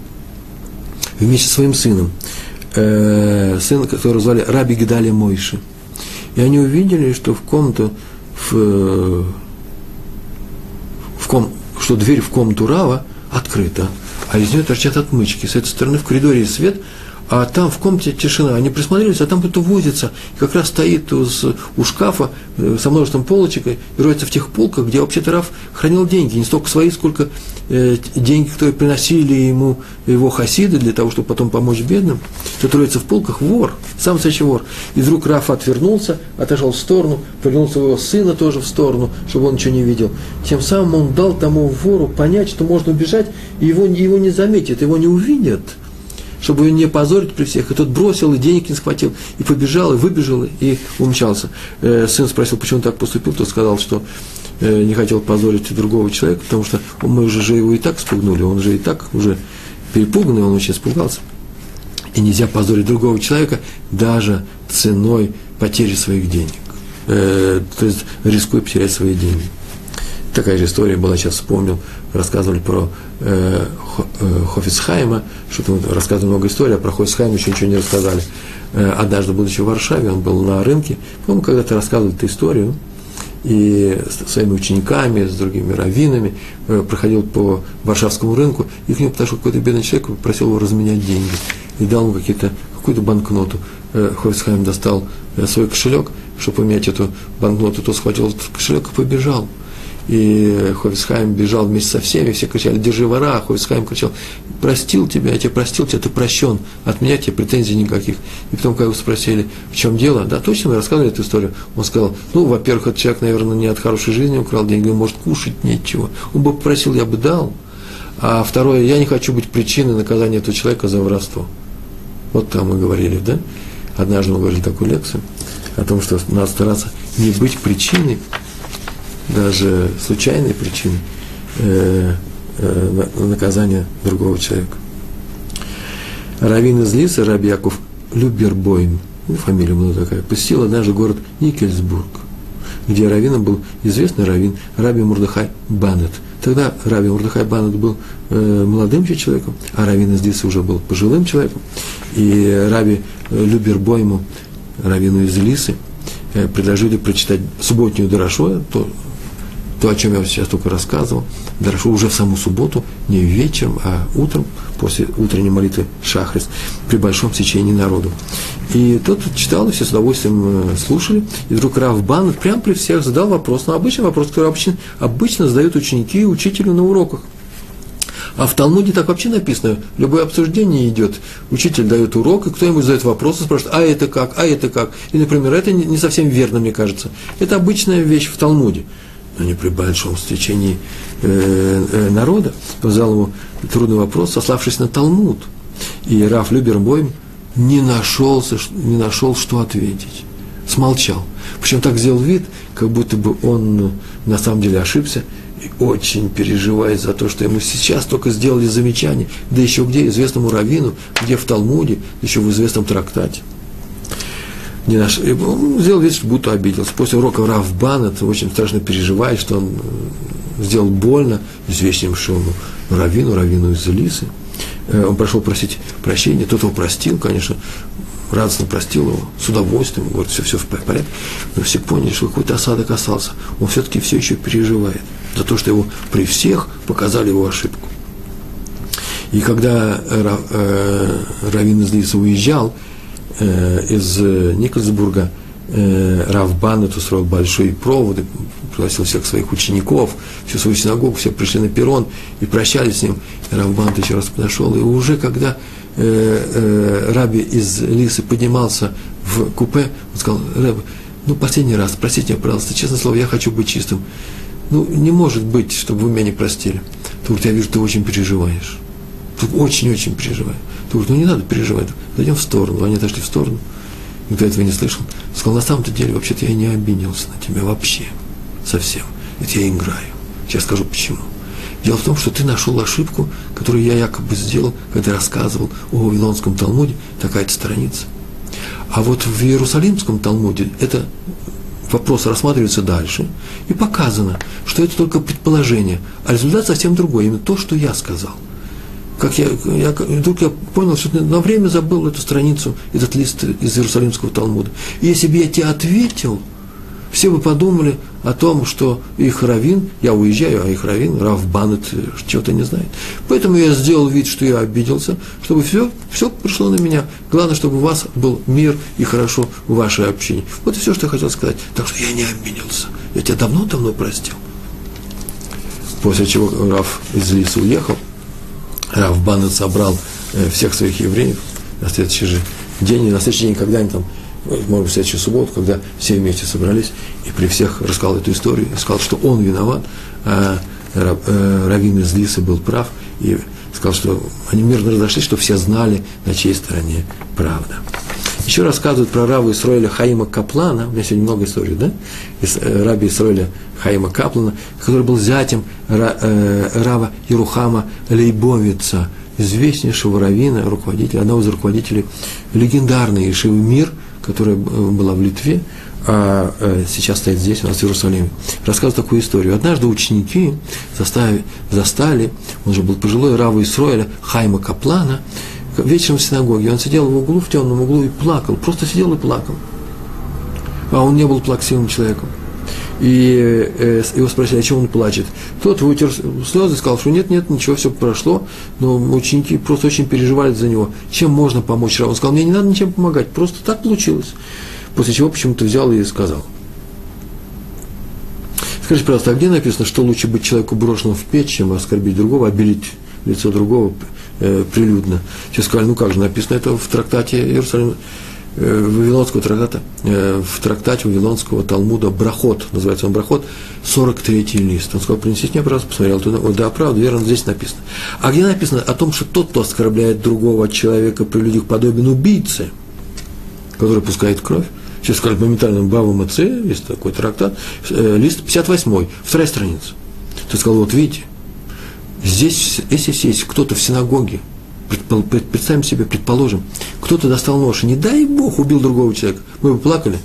вместе со своим сыном, э, сына, которого звали Раби Гедали Мойши. И они увидели, что в комнату, в, в ком, что дверь в комнату Рава открыта, а из нее торчат отмычки. С этой стороны в коридоре свет, а там в комнате тишина. Они присмотрелись, а там кто-то возится, и как раз стоит у, у шкафа э, со множеством полочек и роется в тех полках, где вообще-то Раф хранил деньги, не столько свои, сколько э, деньги, которые приносили ему его хасиды для того, чтобы потом помочь бедным. Тот роется в полках, вор, сам настоящий вор. И вдруг Раф отвернулся, отошел в сторону, повернул своего сына тоже в сторону, чтобы он ничего не видел. Тем самым он дал тому вору понять, что можно убежать, и его, его не заметят, его не увидят – чтобы его не позорить при всех. И тот бросил, и денег не схватил, и побежал, и выбежал, и умчался. Э, сын спросил, почему он так поступил, тот сказал, что э, не хотел позорить другого человека, потому что мы уже же его и так спугнули, он же и так уже перепуганный, он очень испугался. И нельзя позорить другого человека даже ценой потери своих денег. Э, то есть рискуя потерять свои деньги. Такая же история была, сейчас вспомнил, рассказывали про э, э, Хофицхайма, что-то рассказывали много историй, а про Хофицхайма еще ничего не рассказали. Э, однажды, будучи в Варшаве, он был на рынке, по-моему, когда-то рассказывали эту историю, и с своими учениками, с другими раввинами, э, проходил по Варшавскому рынку, и к нему подошел какой-то бедный человек, попросил его разменять деньги, и дал ему какие-то, какую-то банкноту. Э, Хофицхайм достал э, свой кошелек, чтобы поменять эту банкноту, тот схватил этот кошелек и побежал – и Хофисхайм бежал вместе со всеми, все кричали, держи вора, Хофисхайм кричал, простил тебя, я тебя простил, тебя ты прощен, от меня тебе претензий никаких. И потом, когда его спросили, в чем дело, да, точно мы рассказывали эту историю, он сказал, ну, во-первых, этот человек, наверное, не от хорошей жизни украл деньги, может кушать нечего, он бы попросил, я бы дал, а второе, я не хочу быть причиной наказания этого человека за воровство. Вот там мы говорили, да? Однажды мы говорили такую лекцию о том, что надо стараться не быть причиной даже случайной причины э, э, наказания другого человека. Равин из Лиса, Раби Яков Любербойн, ну, фамилия была такая, посетил однажды город Никельсбург, где раввином был известный раввин Раби Мурдахай Банет. Тогда Раби Мурдахай Банет был э, молодым человеком, а раввин из Лиса уже был пожилым человеком. И Раби э, Любербойму, раввину из Лисы, предложили прочитать субботнюю Дорошо, то, то, о чем я сейчас только рассказывал, хорошо уже в саму субботу, не вечером, а утром, после утренней молитвы Шахрис, при большом сечении народу. И тот читал, и все с удовольствием э, слушали, и вдруг Рав Бан прямо при всех задал вопрос, ну, обычный вопрос, который обычно, обычно задают ученики и учителю на уроках. А в Талмуде так вообще написано, любое обсуждение идет, учитель дает урок, и кто-нибудь задает вопрос и спрашивает, а это как, а это как. И, например, это не совсем верно, мне кажется. Это обычная вещь в Талмуде но не при большом стечении э, э, народа, задал ему трудный вопрос, сославшись на Талмуд. И Раф Любербойм не, нашелся, не нашел, что ответить. Смолчал. Причем так сделал вид, как будто бы он ну, на самом деле ошибся и очень переживает за то, что ему сейчас только сделали замечание, да еще где, известному раввину, где в Талмуде, еще в известном трактате не наш... Он сделал вид, что будто обиделся. После урока Раф Банет очень страшно переживает, что он э, сделал больно известному шону Равину, Равину из Лисы. Э, он прошел просить прощения, тот его простил, конечно, радостно простил его, с удовольствием, говорит, все, все в порядке. Но все поняли, что какой-то осадок остался. Он все-таки все еще переживает за то, что его при всех показали его ошибку. И когда э, Равин из Лисы уезжал, э, из Никольсбурга э, Рав Баннет устроил большой провод, пригласил всех своих учеников, всю свою синагогу, все пришли на перрон и прощались с ним. И Рав Баннет еще раз подошел, и уже когда э, э, Раби из Лисы поднимался в купе, он сказал, Рэб, ну, последний раз, простите меня, пожалуйста, честное слово, я хочу быть чистым. Ну, не может быть, чтобы вы меня не простили. Тут я вижу, ты очень переживаешь. Очень-очень переживаю. Ты говоришь, ну не надо переживать, зайдем в сторону. Они отошли в сторону. Никто этого не слышал. Сказал, на самом-то деле, вообще-то я не обиделся на тебя вообще. Совсем. Это я играю. Сейчас скажу почему. Дело в том, что ты нашел ошибку, которую я якобы сделал, когда рассказывал о Вавилонском Талмуде, такая-то страница. А вот в Иерусалимском Талмуде это вопрос рассматривается дальше, и показано, что это только предположение, а результат совсем другой, именно то, что я сказал – как я, я, вдруг я понял, что на время забыл эту страницу, этот лист из Иерусалимского Талмуда. И если бы я тебе ответил все бы подумали о том, что их равин, я уезжаю, а их равин, Рав Банет, чего-то не знает. Поэтому я сделал вид, что я обиделся, чтобы все, все пришло на меня. Главное, чтобы у вас был мир и хорошо в вашей общине. Вот и все, что я хотел сказать. Так что я не обиделся. Я тебя давно-давно простил. После чего Рав из Лиса уехал, Рав Банет собрал э, всех своих евреев на следующий же день, на следующий день, когда они там может быть, в следующую субботу, когда все вместе собрались, и при всех рассказал эту историю, и сказал, что он виноват, а э, Равин из Лисы был прав, и сказал, что они мирно разошлись, чтобы все знали, на чьей стороне правда. Еще рассказывают про Рава Исроиля Хаима Каплана, у меня сегодня много историй, да? Из, э, раби Исроиля Хаима Каплана, который был зятем э, Рава Ерухама Лейбовица, известнейшего равина, руководителя, одного из руководителей легендарной Ишивы Мир – которая была в Литве, а э, сейчас стоит здесь, у нас в Иерусалиме, рассказывает такую историю. Однажды ученики застали, застали он же был пожилой Рава Исроэля, Хайма Каплана, вечером в синагоге. Он сидел в углу, в темном углу и плакал, просто сидел и плакал. А он не был плаксивым человеком. И э, его спросили, о чем он плачет. Тот вытер слезы и сказал, что нет, нет, ничего, все прошло, но ученики просто очень переживали за него. Чем можно помочь? Он сказал, мне не надо ничем помогать, просто так получилось. После чего почему-то взял и сказал. Скажите, пожалуйста, а где написано, что лучше быть человеку брошенным в печь, чем оскорбить другого, обелить лицо другого э, прилюдно? Все сказали, ну как же, написано это в трактате Иерусалим, Э, Вавилонского трактата, э, в трактате Вавилонского Талмуда Брахот, называется он Брахот, 43-й лист. Он сказал, принесите мне, пожалуйста, посмотрел туда. Ой, да, правда, верно, здесь написано. А где написано о том, что тот, кто оскорбляет другого человека при людях, подобен убийце, который пускает кровь, сейчас скажут моментально Бава МЦ, есть такой трактат, э, лист 58, вторая страница. Ты сказал, вот видите, здесь, если есть кто-то в синагоге, представим себе, предположим, кто-то достал нож, и не дай Бог убил другого человека, мы бы плакали.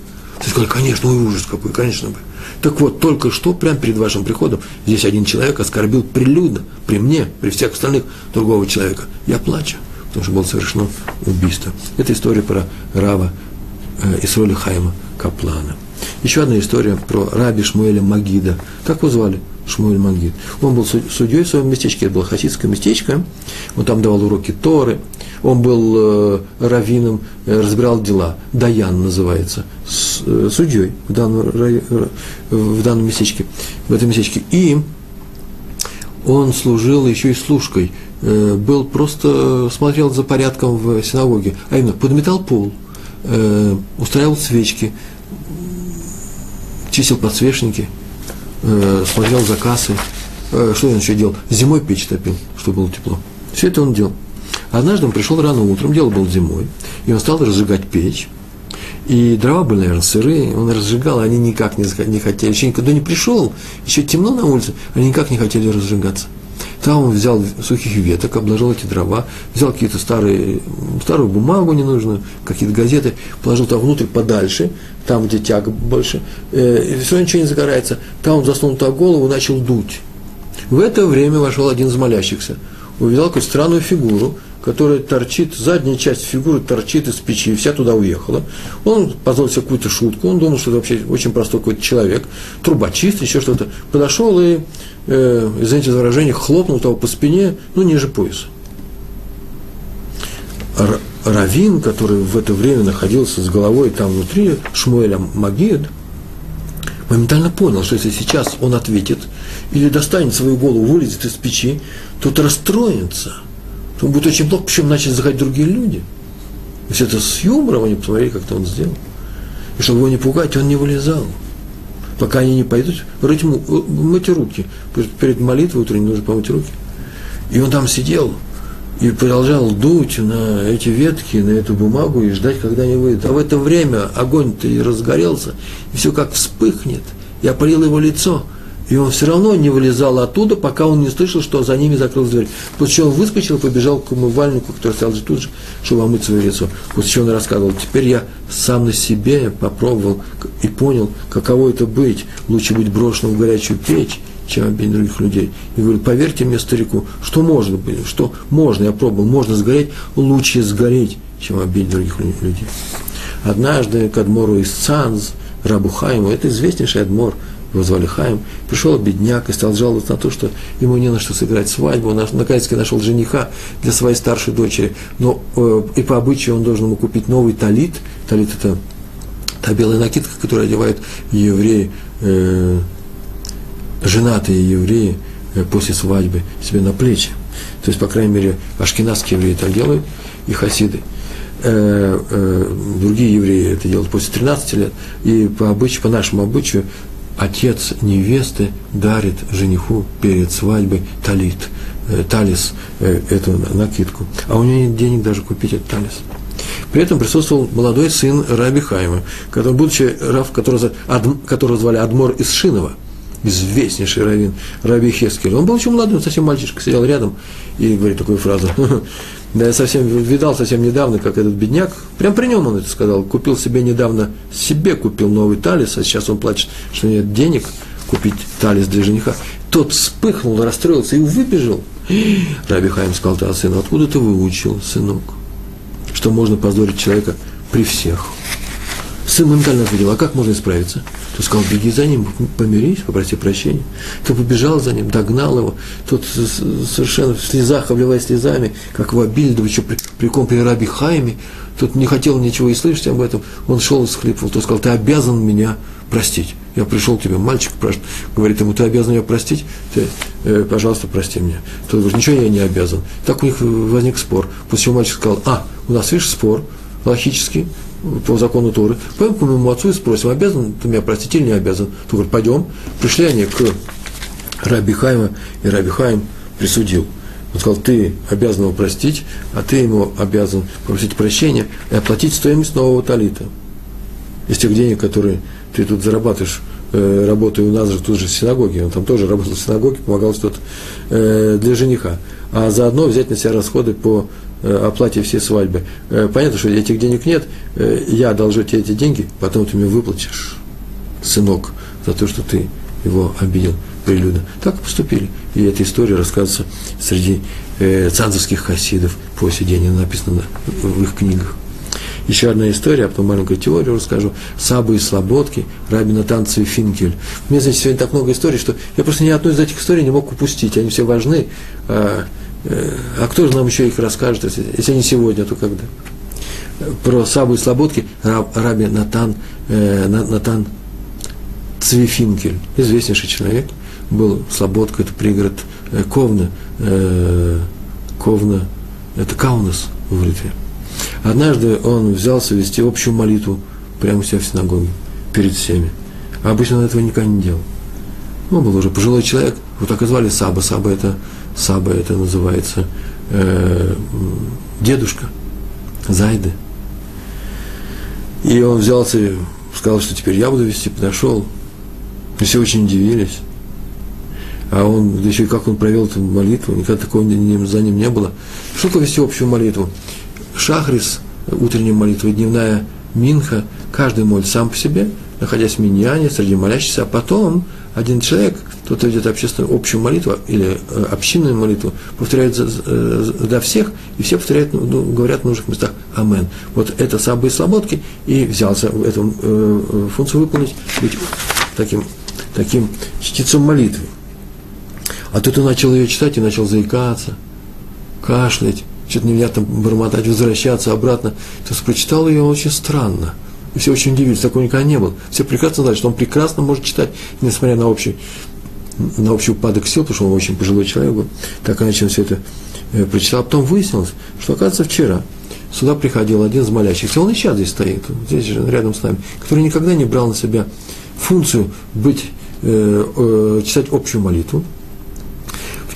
Ты сказали, конечно, ой, ужас какой, конечно бы. Так вот, только что, прямо перед вашим приходом, здесь один человек оскорбил прилюдно, при мне, при всех остальных, другого человека. Я плачу, потому что было совершено убийство. Это история про Рава э, Исроля Хайма Каплана. Еще одна история про раби Шмуэля Магида. Как его звали? Шмуэль Магид. Он был судьей в своем местечке, это было хасидское местечко. Он там давал уроки Торы. Он был э, раввином, э, разбирал дела. Даян называется. С, э, судьей в данном, в данном местечке. В этом местечке. И он служил еще и служкой. Э, был просто, смотрел за порядком в синагоге. А именно, подметал пол, э, устраивал свечки, чистил подсвечники, э, смотрел за кассой. Э, что он еще делал? Зимой печь топил, чтобы было тепло. Все это он делал. Однажды он пришел рано утром, дело было зимой, и он стал разжигать печь. И дрова были, наверное, сырые, он разжигал, они никак не, не хотели. Еще никогда не пришел, еще темно на улице, они никак не хотели разжигаться. Там он взял сухих веток, обложил эти дрова, взял какие-то старые, старую бумагу ненужную, какие-то газеты, положил туда внутрь подальше, там, где тяга больше, э, и все ничего не загорается. Там он засунул туда голову и начал дуть. В это время вошел один из молящихся, увидел какую-то странную фигуру, которая торчит, задняя часть фигуры торчит из печи, вся туда уехала. Он позволил себе какую-то шутку, он думал, что это вообще очень простой какой-то человек, трубочист, еще что-то. Подошел и, э, извините за выражение, хлопнул того по спине, ну, ниже пояса. Равин, который в это время находился с головой там внутри, Шмуэля Магид, моментально понял, что если сейчас он ответит или достанет свою голову, вылезет из печи, тот расстроится – то будет очень плохо, причем начали заходить другие люди. То это с юмором они посмотрели, как-то он сделал. И чтобы его не пугать, он не вылезал. Пока они не пойдут, рыть, мыть руки. Перед молитвой утренней нужно помыть руки. И он там сидел и продолжал дуть на эти ветки, на эту бумагу и ждать, когда они выйдут. А в это время огонь-то и разгорелся, и все как вспыхнет. Я опалил его лицо – и он все равно не вылезал оттуда, пока он не слышал, что за ними закрылась дверь. После чего он выскочил и побежал к умывальнику, который стоял же тут же, чтобы омыть свое лицо. После чего он рассказывал, теперь я сам на себе попробовал и понял, каково это быть. Лучше быть брошенным в горячую печь, чем обидеть других людей. И говорю, поверьте мне, старику, что можно было, что можно, я пробовал, можно сгореть, лучше сгореть, чем обидеть других людей. Однажды Кадмору из Цанз рабу Хайму, это известнейший Адмор, его звали Хайм, пришел бедняк и стал жаловаться на то, что ему не на что сыграть свадьбу, он наконец-таки нашел жениха для своей старшей дочери, но э, и по обычаю он должен ему купить новый талит, талит это та белая накидка, которую одевают евреи, э, женатые евреи э, после свадьбы себе на плечи. То есть, по крайней мере, ашкенадские евреи так делают, и хасиды. Э, э, другие евреи это делают после 13 лет. И по обычаю, по нашему обычаю, отец невесты дарит жениху перед свадьбой талит, талис, эту накидку. А у него нет денег даже купить этот талис. При этом присутствовал молодой сын Раби Хайма, который, будучи Рав, которого, которого звали Адмор из Шинова, известнейший раввин Раби Хескель. Он был еще молодой, он совсем мальчишка, сидел рядом и говорит такую фразу. (laughs) Да я совсем видал совсем недавно, как этот бедняк, прям при нем он это сказал, купил себе недавно, себе купил новый талис, а сейчас он плачет, что нет денег купить талис для жениха. Тот вспыхнул, расстроился и выбежал. (gasps) Раби Хайм сказал, да, сын, откуда ты выучил, сынок, что можно позорить человека при всех? Сын моментально ответил, а как можно исправиться? Тот сказал, беги за ним, помирись, попроси прощения. Тот побежал за ним, догнал его. Тот совершенно в слезах, обливаясь слезами, как в обильдо, еще при, при ком при Раби Хайме. Тот не хотел ничего и слышать об этом. Он шел и схлипывал. Тот сказал, ты обязан меня простить. Я пришел к тебе, мальчик говорит ему, ты обязан меня простить, ты, э, пожалуйста, прости меня. Тот говорит, ничего я не обязан. Так у них возник спор. После чего мальчик сказал, а, у нас, видишь, спор логический, по закону Торы, пойдем к моему отцу и спросим, обязан ты меня простить или не обязан. Тот говорит, пойдем. Пришли они к Раби Хайма, и Раби Хайм присудил. Он сказал, ты обязан его простить, а ты ему обязан попросить прощения и оплатить стоимость нового талита. Из тех денег, которые ты тут зарабатываешь, э, работая у нас же тут же в синагоге, он там тоже работал в синагоге, помогал что-то э, для жениха. А заодно взять на себя расходы по оплате всей свадьбы. Э, понятно, что этих денег нет, э, я одолжу тебе эти деньги, потом ты мне выплатишь, сынок, за то, что ты его обидел прилюдно. Так поступили. И эта история рассказывается среди э, цанзовских хасидов по сей день, она написана в их книгах. Еще одна история, а потом маленькую теорию расскажу. Сабы и Слободки, Раби Натан Финкель. Меня, знаете, сегодня так много историй, что я просто ни одной из этих историй не мог упустить. Они все важны. А, а кто же нам еще их расскажет, если, если не сегодня, то когда? Про Сабу и Слободки раб, Раби Натан, э, Натан Цвифинкель, известнейший человек, был Слободка, это пригород э, Ковна, э, Ковна, это Каунас в Литве. Однажды он взялся вести общую молитву прямо у себя в синагоге, перед всеми. Обычно он этого никогда не делал. Он был уже пожилой человек, его так и звали Саба. Саба это Саба это называется э, дедушка Зайды. И он взялся и сказал, что теперь я буду вести, подошел. И все очень удивились. А он, да еще и как он провел эту молитву, никогда такого за ним не было. Что такое вести общую молитву? Шахрис, утренняя молитва, дневная минха, каждый молит сам по себе, находясь в миньяне, среди молящихся, а потом один человек, кто-то ведет общественную общую молитву или э, общинную молитву, повторяет за, для всех, и все повторяют, ну, ну, говорят в нужных местах Амен. Вот это Сабы и Слободки, и взялся эту э, функцию выполнить, быть таким, таким чтецом молитвы. А тут он начал ее читать и начал заикаться, кашлять, что-то не меня там бормотать, возвращаться обратно. То есть прочитал ее очень странно – и все очень удивились, такого никогда не было. Все прекрасно знают, что он прекрасно может читать, несмотря на общий, на общий упадок сил, потому что он очень пожилой человек был. Так иначе он все это э, прочитал. А потом выяснилось, что, оказывается, вчера сюда приходил один из молящихся, он и сейчас здесь стоит, здесь же рядом с нами, который никогда не брал на себя функцию быть, э, э, читать общую молитву,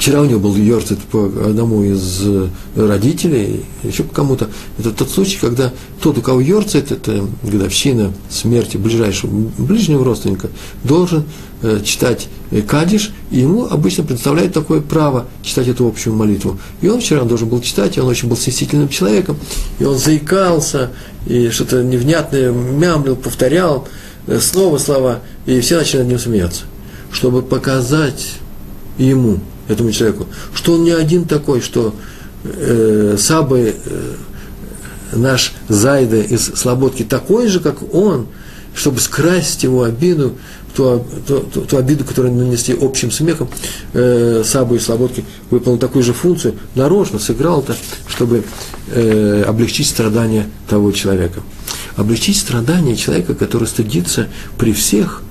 Вчера у него был Йорцит по одному из э, родителей, еще по кому-то. Это тот случай, когда тот, у кого Йорцит, это годовщина смерти ближайшего, ближнего родственника, должен э, читать э, Кадиш, и ему обычно представляет такое право читать эту общую молитву. И он вчера должен был читать, и он очень был стеснительным человеком, и он заикался, и что-то невнятное мямлил, повторял, э, снова слова, и все начали над ним смеяться. Чтобы показать ему, этому человеку, что он не один такой, что э, Сабы, э, наш Зайда из Слободки такой же, как он, чтобы скрасить его обиду, ту, ту, ту, ту обиду, которую нанесли общим смехом, э, Сабу и Слободки выполнил такую же функцию, нарочно сыграл это, чтобы э, облегчить страдания того человека. Облегчить страдания человека, который стыдится при всех,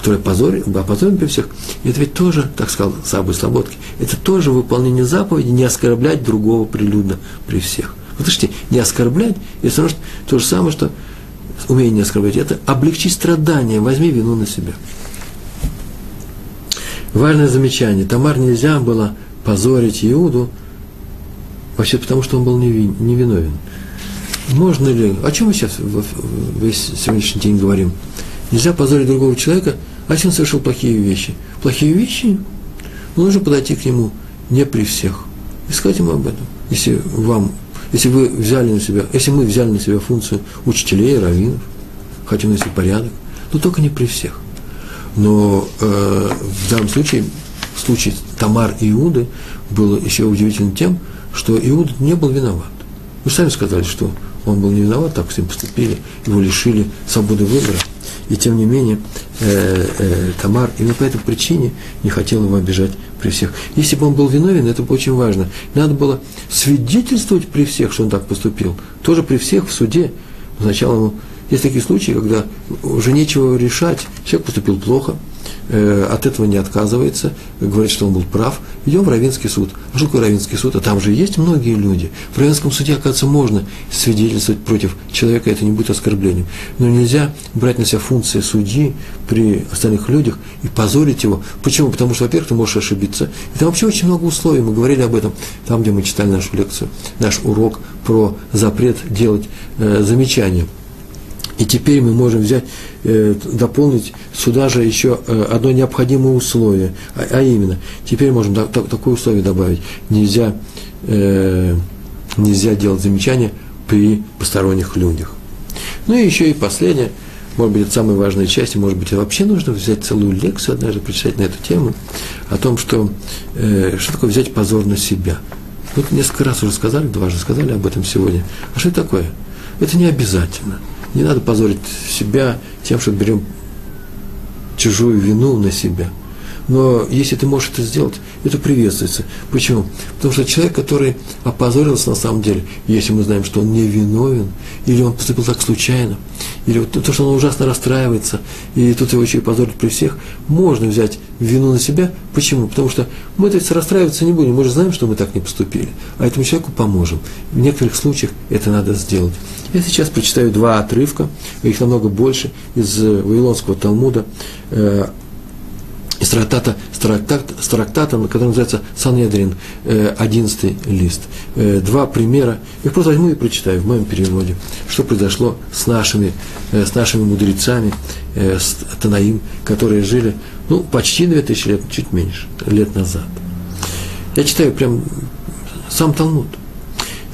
который опозорен, опозорен при всех, это ведь тоже, так сказал Сабу и Слободки, это тоже выполнение заповеди не оскорблять другого прилюдно при всех. Вот слышите, не оскорблять, это то же самое, что умение не оскорблять, это облегчить страдания, возьми вину на себя. Важное замечание. Тамар нельзя было позорить Иуду, вообще потому, что он был невиновен. Можно ли, о чем мы сейчас весь сегодняшний день говорим? Нельзя позорить другого человека, а если он совершил плохие вещи. Плохие вещи, ну, нужно подойти к нему не при всех и сказать ему об этом. Если вам если вы взяли на себя, если мы взяли на себя функцию учителей, раввинов, хотим носить порядок, но только не при всех. Но э, в данном случае, в случае Тамар и Иуды, было еще удивительно тем, что Иуда не был виноват. Вы сами сказали, что он был не виноват, так с ним поступили, его лишили свободы выбора. И тем не менее, э, э, Тамар именно по этой причине не хотел его обижать при всех. Если бы он был виновен, это было очень важно. Надо было свидетельствовать при всех, что он так поступил. Тоже при всех в суде. Сначала ему есть такие случаи, когда уже нечего решать, человек поступил плохо, э, от этого не отказывается, говорит, что он был прав, идем в Равинский суд. А что такое Равинский суд? А там же есть многие люди. В Равинском суде, оказывается, можно свидетельствовать против человека, это не будет оскорблением. Но нельзя брать на себя функции судьи при остальных людях и позорить его. Почему? Потому что, во-первых, ты можешь ошибиться. И там вообще очень много условий, мы говорили об этом, там, где мы читали нашу лекцию, наш урок про запрет делать э, замечания – и теперь мы можем взять, э, дополнить сюда же еще э, одно необходимое условие, а, а именно, теперь можем такое условие добавить. Нельзя, э, нельзя делать замечания при посторонних людях. Ну и еще и последнее, может быть, это самая важная часть, может быть, вообще нужно взять целую лекцию однажды, прочитать на эту тему, о том, что, что такое взять позор на себя. Вот несколько раз уже сказали, дважды сказали об этом сегодня. А что это такое? Это не обязательно – не надо позорить себя тем, что берем чужую вину на себя. Но если ты можешь это сделать, это приветствуется. Почему? Потому что человек, который опозорился на самом деле, если мы знаем, что он не виновен, или он поступил так случайно, или вот то, что он ужасно расстраивается, и тут его еще и позорят при всех, можно взять вину на себя. Почему? Потому что мы то расстраиваться не будем, мы же знаем, что мы так не поступили, а этому человеку поможем. В некоторых случаях это надо сделать. Я сейчас прочитаю два отрывка, их намного больше, из Вавилонского Талмуда, э, из трактата, с, трактат, с трактатом, который называется Санедрин, 11 э, лист. Э, два примера. Я просто возьму и прочитаю в моем переводе, что произошло с нашими, э, с нашими мудрецами, с Танаим, которые жили, ну, почти 2000 лет, чуть меньше, лет назад. Я читаю прям сам Талмуд.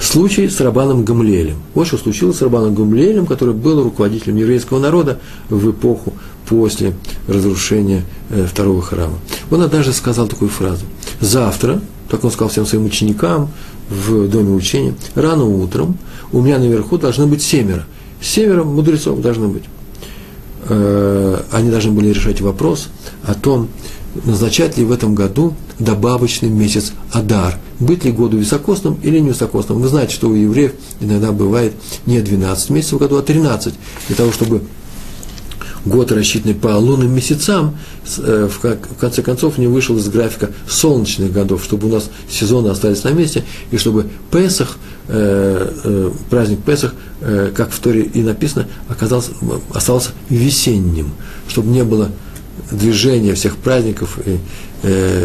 Случай с Рабаном Гамлелем. Вот что случилось с Рабаном Гамлелем, который был руководителем еврейского народа в эпоху после разрушения э, второго храма. Он однажды сказал такую фразу. Завтра, так он сказал всем своим ученикам в доме учения, рано утром у меня наверху должны быть семеро. Семеро мудрецов должно быть. Э, они должны были решать вопрос о том, назначать ли в этом году добавочный месяц Адар. Быть ли году високосным или невысокосным. Вы знаете, что у евреев иногда бывает не 12 месяцев в году, а 13. Для того, чтобы год, рассчитанный по лунным месяцам, э, в конце концов не вышел из графика солнечных годов, чтобы у нас сезоны остались на месте, и чтобы Песах, э, э, праздник Песах, как в Торе и написано, оказался, остался весенним, чтобы не было движения всех праздников и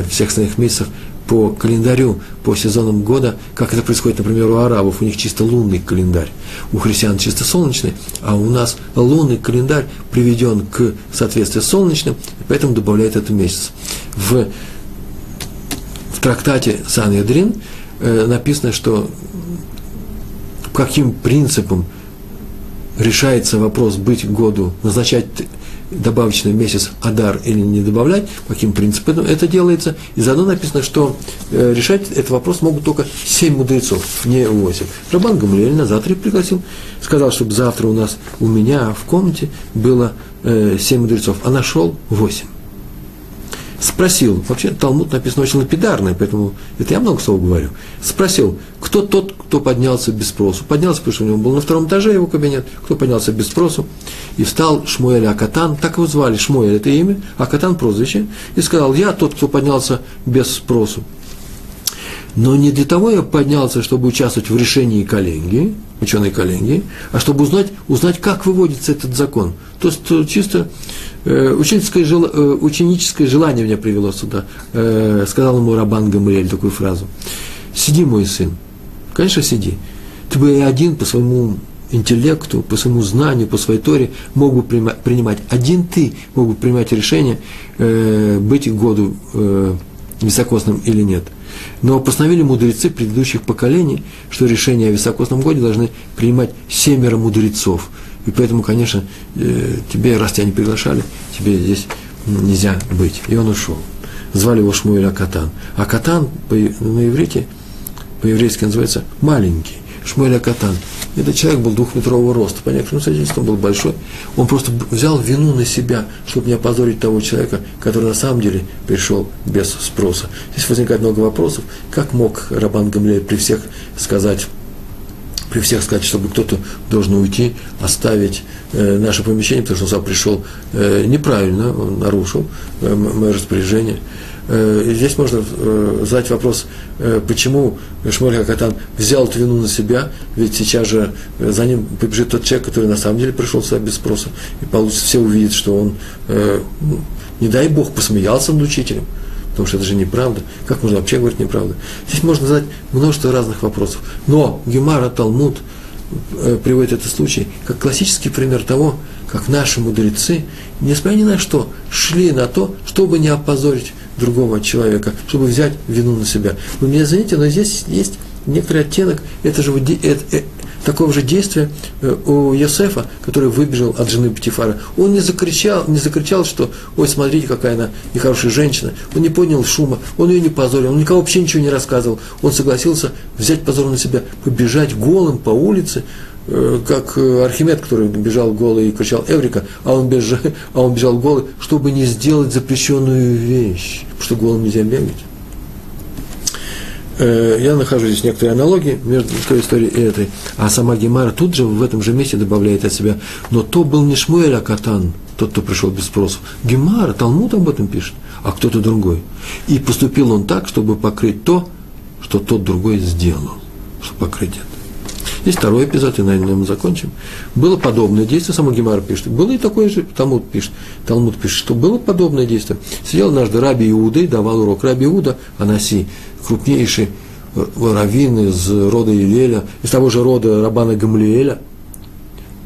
всех остальных месяцев по календарю, по сезонам года, как это происходит, например, у арабов, у них чисто лунный календарь, у христиан чисто солнечный, а у нас лунный календарь приведен к соответствию солнечным, и поэтому добавляет этот месяц. В, в трактате Сан-Ядрин э, написано, что каким принципом решается вопрос быть году, назначать добавочный месяц Адар или не добавлять, по каким принципам это делается. И заодно написано, что э, решать этот вопрос могут только семь мудрецов, не восемь. Рабан Гамлиэль на завтра пригласил, сказал, чтобы завтра у нас, у меня в комнате было э, семь мудрецов, а нашел восемь спросил, вообще Талмуд написано очень лапидарно, поэтому это я много слов говорю, спросил, кто тот, кто поднялся без спросу. Поднялся, потому что у него был на втором этаже его кабинет, кто поднялся без спросу, и встал Шмуэль Акатан, так его звали, Шмуэль это имя, Акатан прозвище, и сказал, я тот, кто поднялся без спросу. Но не для того я поднялся, чтобы участвовать в решении коллегии, ученой коллегии, а чтобы узнать, узнать, как выводится этот закон. То есть э, чисто э, ученическое, жел, э, ученическое желание меня привело сюда. Э, сказал ему Рабан Гамриэль такую фразу. Сиди, мой сын. Конечно, сиди. Ты бы один по своему интеллекту, по своему знанию, по своей торе мог бы принимать. Один ты мог бы принимать решение, э, быть году э, високосным или нет – но постановили мудрецы предыдущих поколений, что решение о високосном годе должны принимать семеро мудрецов. И поэтому, конечно, э, тебе, раз тебя не приглашали, тебе здесь нельзя быть. И он ушел. Звали его Шмуэль Акатан. Акатан на иврите, по-еврейски называется маленький. Шмуэль Акатан – этот человек был двухметрового роста, по некоторым свидетельствам был большой. Он просто взял вину на себя, чтобы не опозорить того человека, который на самом деле пришел без спроса. Здесь возникает много вопросов. Как мог Рабан Гамлей при всех сказать, при всех сказать, чтобы кто-то должен уйти, оставить э, наше помещение, потому что он сам пришел э, неправильно, он нарушил э, мое распоряжение. Э, здесь можно э, задать вопрос, э, почему Шмоль Хакатан взял эту вину на себя, ведь сейчас же за ним побежит тот человек, который на самом деле пришел сюда без спроса, и получится, все увидят, что он, ну, не дай Бог, посмеялся над учителем, потому что это же неправда. Как можно вообще говорить неправду? Здесь можно задать множество разных вопросов. Но Гемара, Талмуд приводит этот случай как классический пример того, как наши мудрецы, несмотря ни на что, шли на то, чтобы не опозорить другого человека, чтобы взять вину на себя. Вы меня извините, но здесь есть некоторый оттенок это же, это, это, такого же действия э, у Йосефа, который выбежал от жены Патифара. Он не закричал, не закричал, что «Ой, смотрите, какая она нехорошая женщина». Он не поднял шума, он ее не позорил, он никого вообще ничего не рассказывал. Он согласился взять позор на себя, побежать голым по улице, Э, как э, Архимед, который бежал голый и кричал «Эврика», а он, бежал, (laughs) а он бежал голый, чтобы не сделать запрещенную вещь, потому что голым нельзя бегать. Э, я нахожу здесь некоторые аналогии между той историей и этой. А сама Гемара тут же, в этом же месте добавляет от себя. Но то был не Шмуэль, а Катан, тот, кто пришел без спроса. Гемара, Талмуд об этом пишет, а кто-то другой. И поступил он так, чтобы покрыть то, что тот другой сделал, чтобы покрыть это. Есть второй эпизод, и на нем мы закончим. Было подобное действие, сама Гемара пишет. Было и такое же, Талмуд пишет, Талмуд пишет, что было подобное действие. Сидел однажды Раби Иуда и давал урок. Раби Иуда, Анаси, крупнейший э, раввин из рода Илеля, из того же рода Рабана Гамлиэля,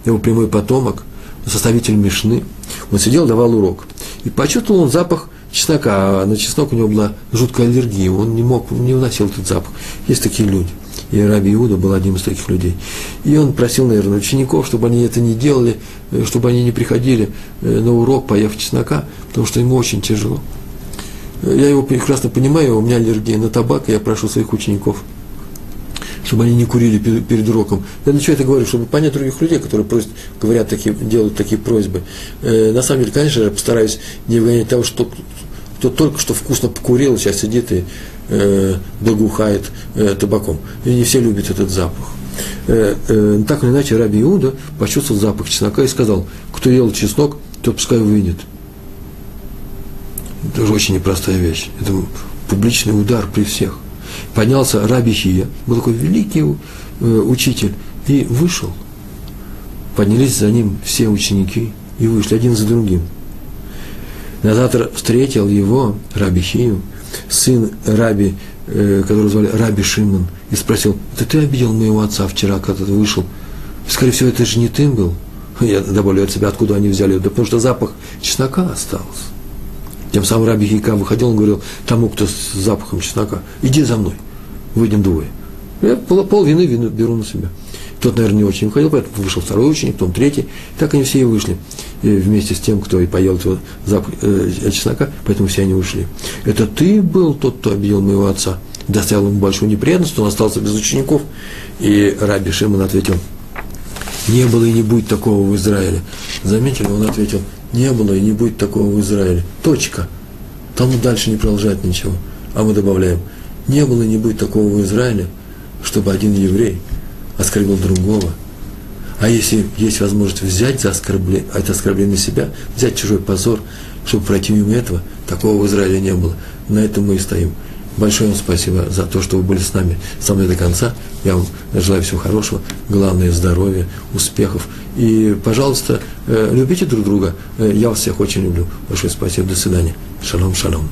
его прямой потомок, составитель Мишны. Он сидел, давал урок. И почувствовал он запах чеснока, а на чеснок у него была жуткая аллергия, он не мог, не уносил этот запах. Есть такие люди – и Раби Иуда был одним из таких людей. И он просил, наверное, учеников, чтобы они это не делали, э, чтобы они не приходили э, на урок, поев чеснока, потому что ему очень тяжело. Э, я его прекрасно понимаю, у меня аллергия на табак, и я прошу своих учеников, чтобы они не курили перед уроком. Я для чего это говорю? Чтобы понять других людей, которые просят, говорят такие, делают такие просьбы. на самом деле, конечно, я постараюсь не выгонять того, что кто только что вкусно покурил, сейчас сидит и э, благоухает э, табаком. И не все любят этот запах. Э, э, так или иначе, Раби Иуда почувствовал запах чеснока и сказал, кто ел чеснок, тот пускай выйдет. Это же очень непростая вещь. Это публичный удар при всех. Поднялся Раби Хия, был такой великий э, учитель, и вышел. Поднялись за ним все ученики и вышли один за другим. На завтра встретил его Раби Хию, сын Раби, э, которого звали Раби Шимон, и спросил, это ты обидел моего отца вчера, когда ты вышел? Скорее всего, это же не ты был. Я добавлю от себя, откуда они взяли. Да потому что запах чеснока остался. Тем самым Раби Хика выходил, он говорил тому, кто с запахом чеснока, иди за мной, выйдем двое. Я пол, вины, беру на себя. Тот, наверное, не очень выходил, поэтому вышел второй ученик, потом третий. Так они все и вышли. Вместе с тем, кто и поел этого зап... э, чеснока, поэтому все они ушли. Это ты был тот, кто обидел моего отца, доставил ему большую неприятность, он остался без учеников. И Раби Шимон ответил, не было и не будет такого в Израиле. Заметили, он ответил, не было и не будет такого в Израиле. Точка. Там дальше не продолжает ничего. А мы добавляем, не было и не будет такого в Израиле, чтобы один еврей оскорбил другого. А если есть возможность взять за оскорбление, это оскорбление себя, взять чужой позор, чтобы пройти мимо этого, такого в Израиле не было. На этом мы и стоим. Большое вам спасибо за то, что вы были с нами со мной до конца. Я вам желаю всего хорошего, главное здоровья, успехов. И, пожалуйста, э, любите друг друга. Э, я вас всех очень люблю. Большое спасибо. До свидания. Шалом, шалом.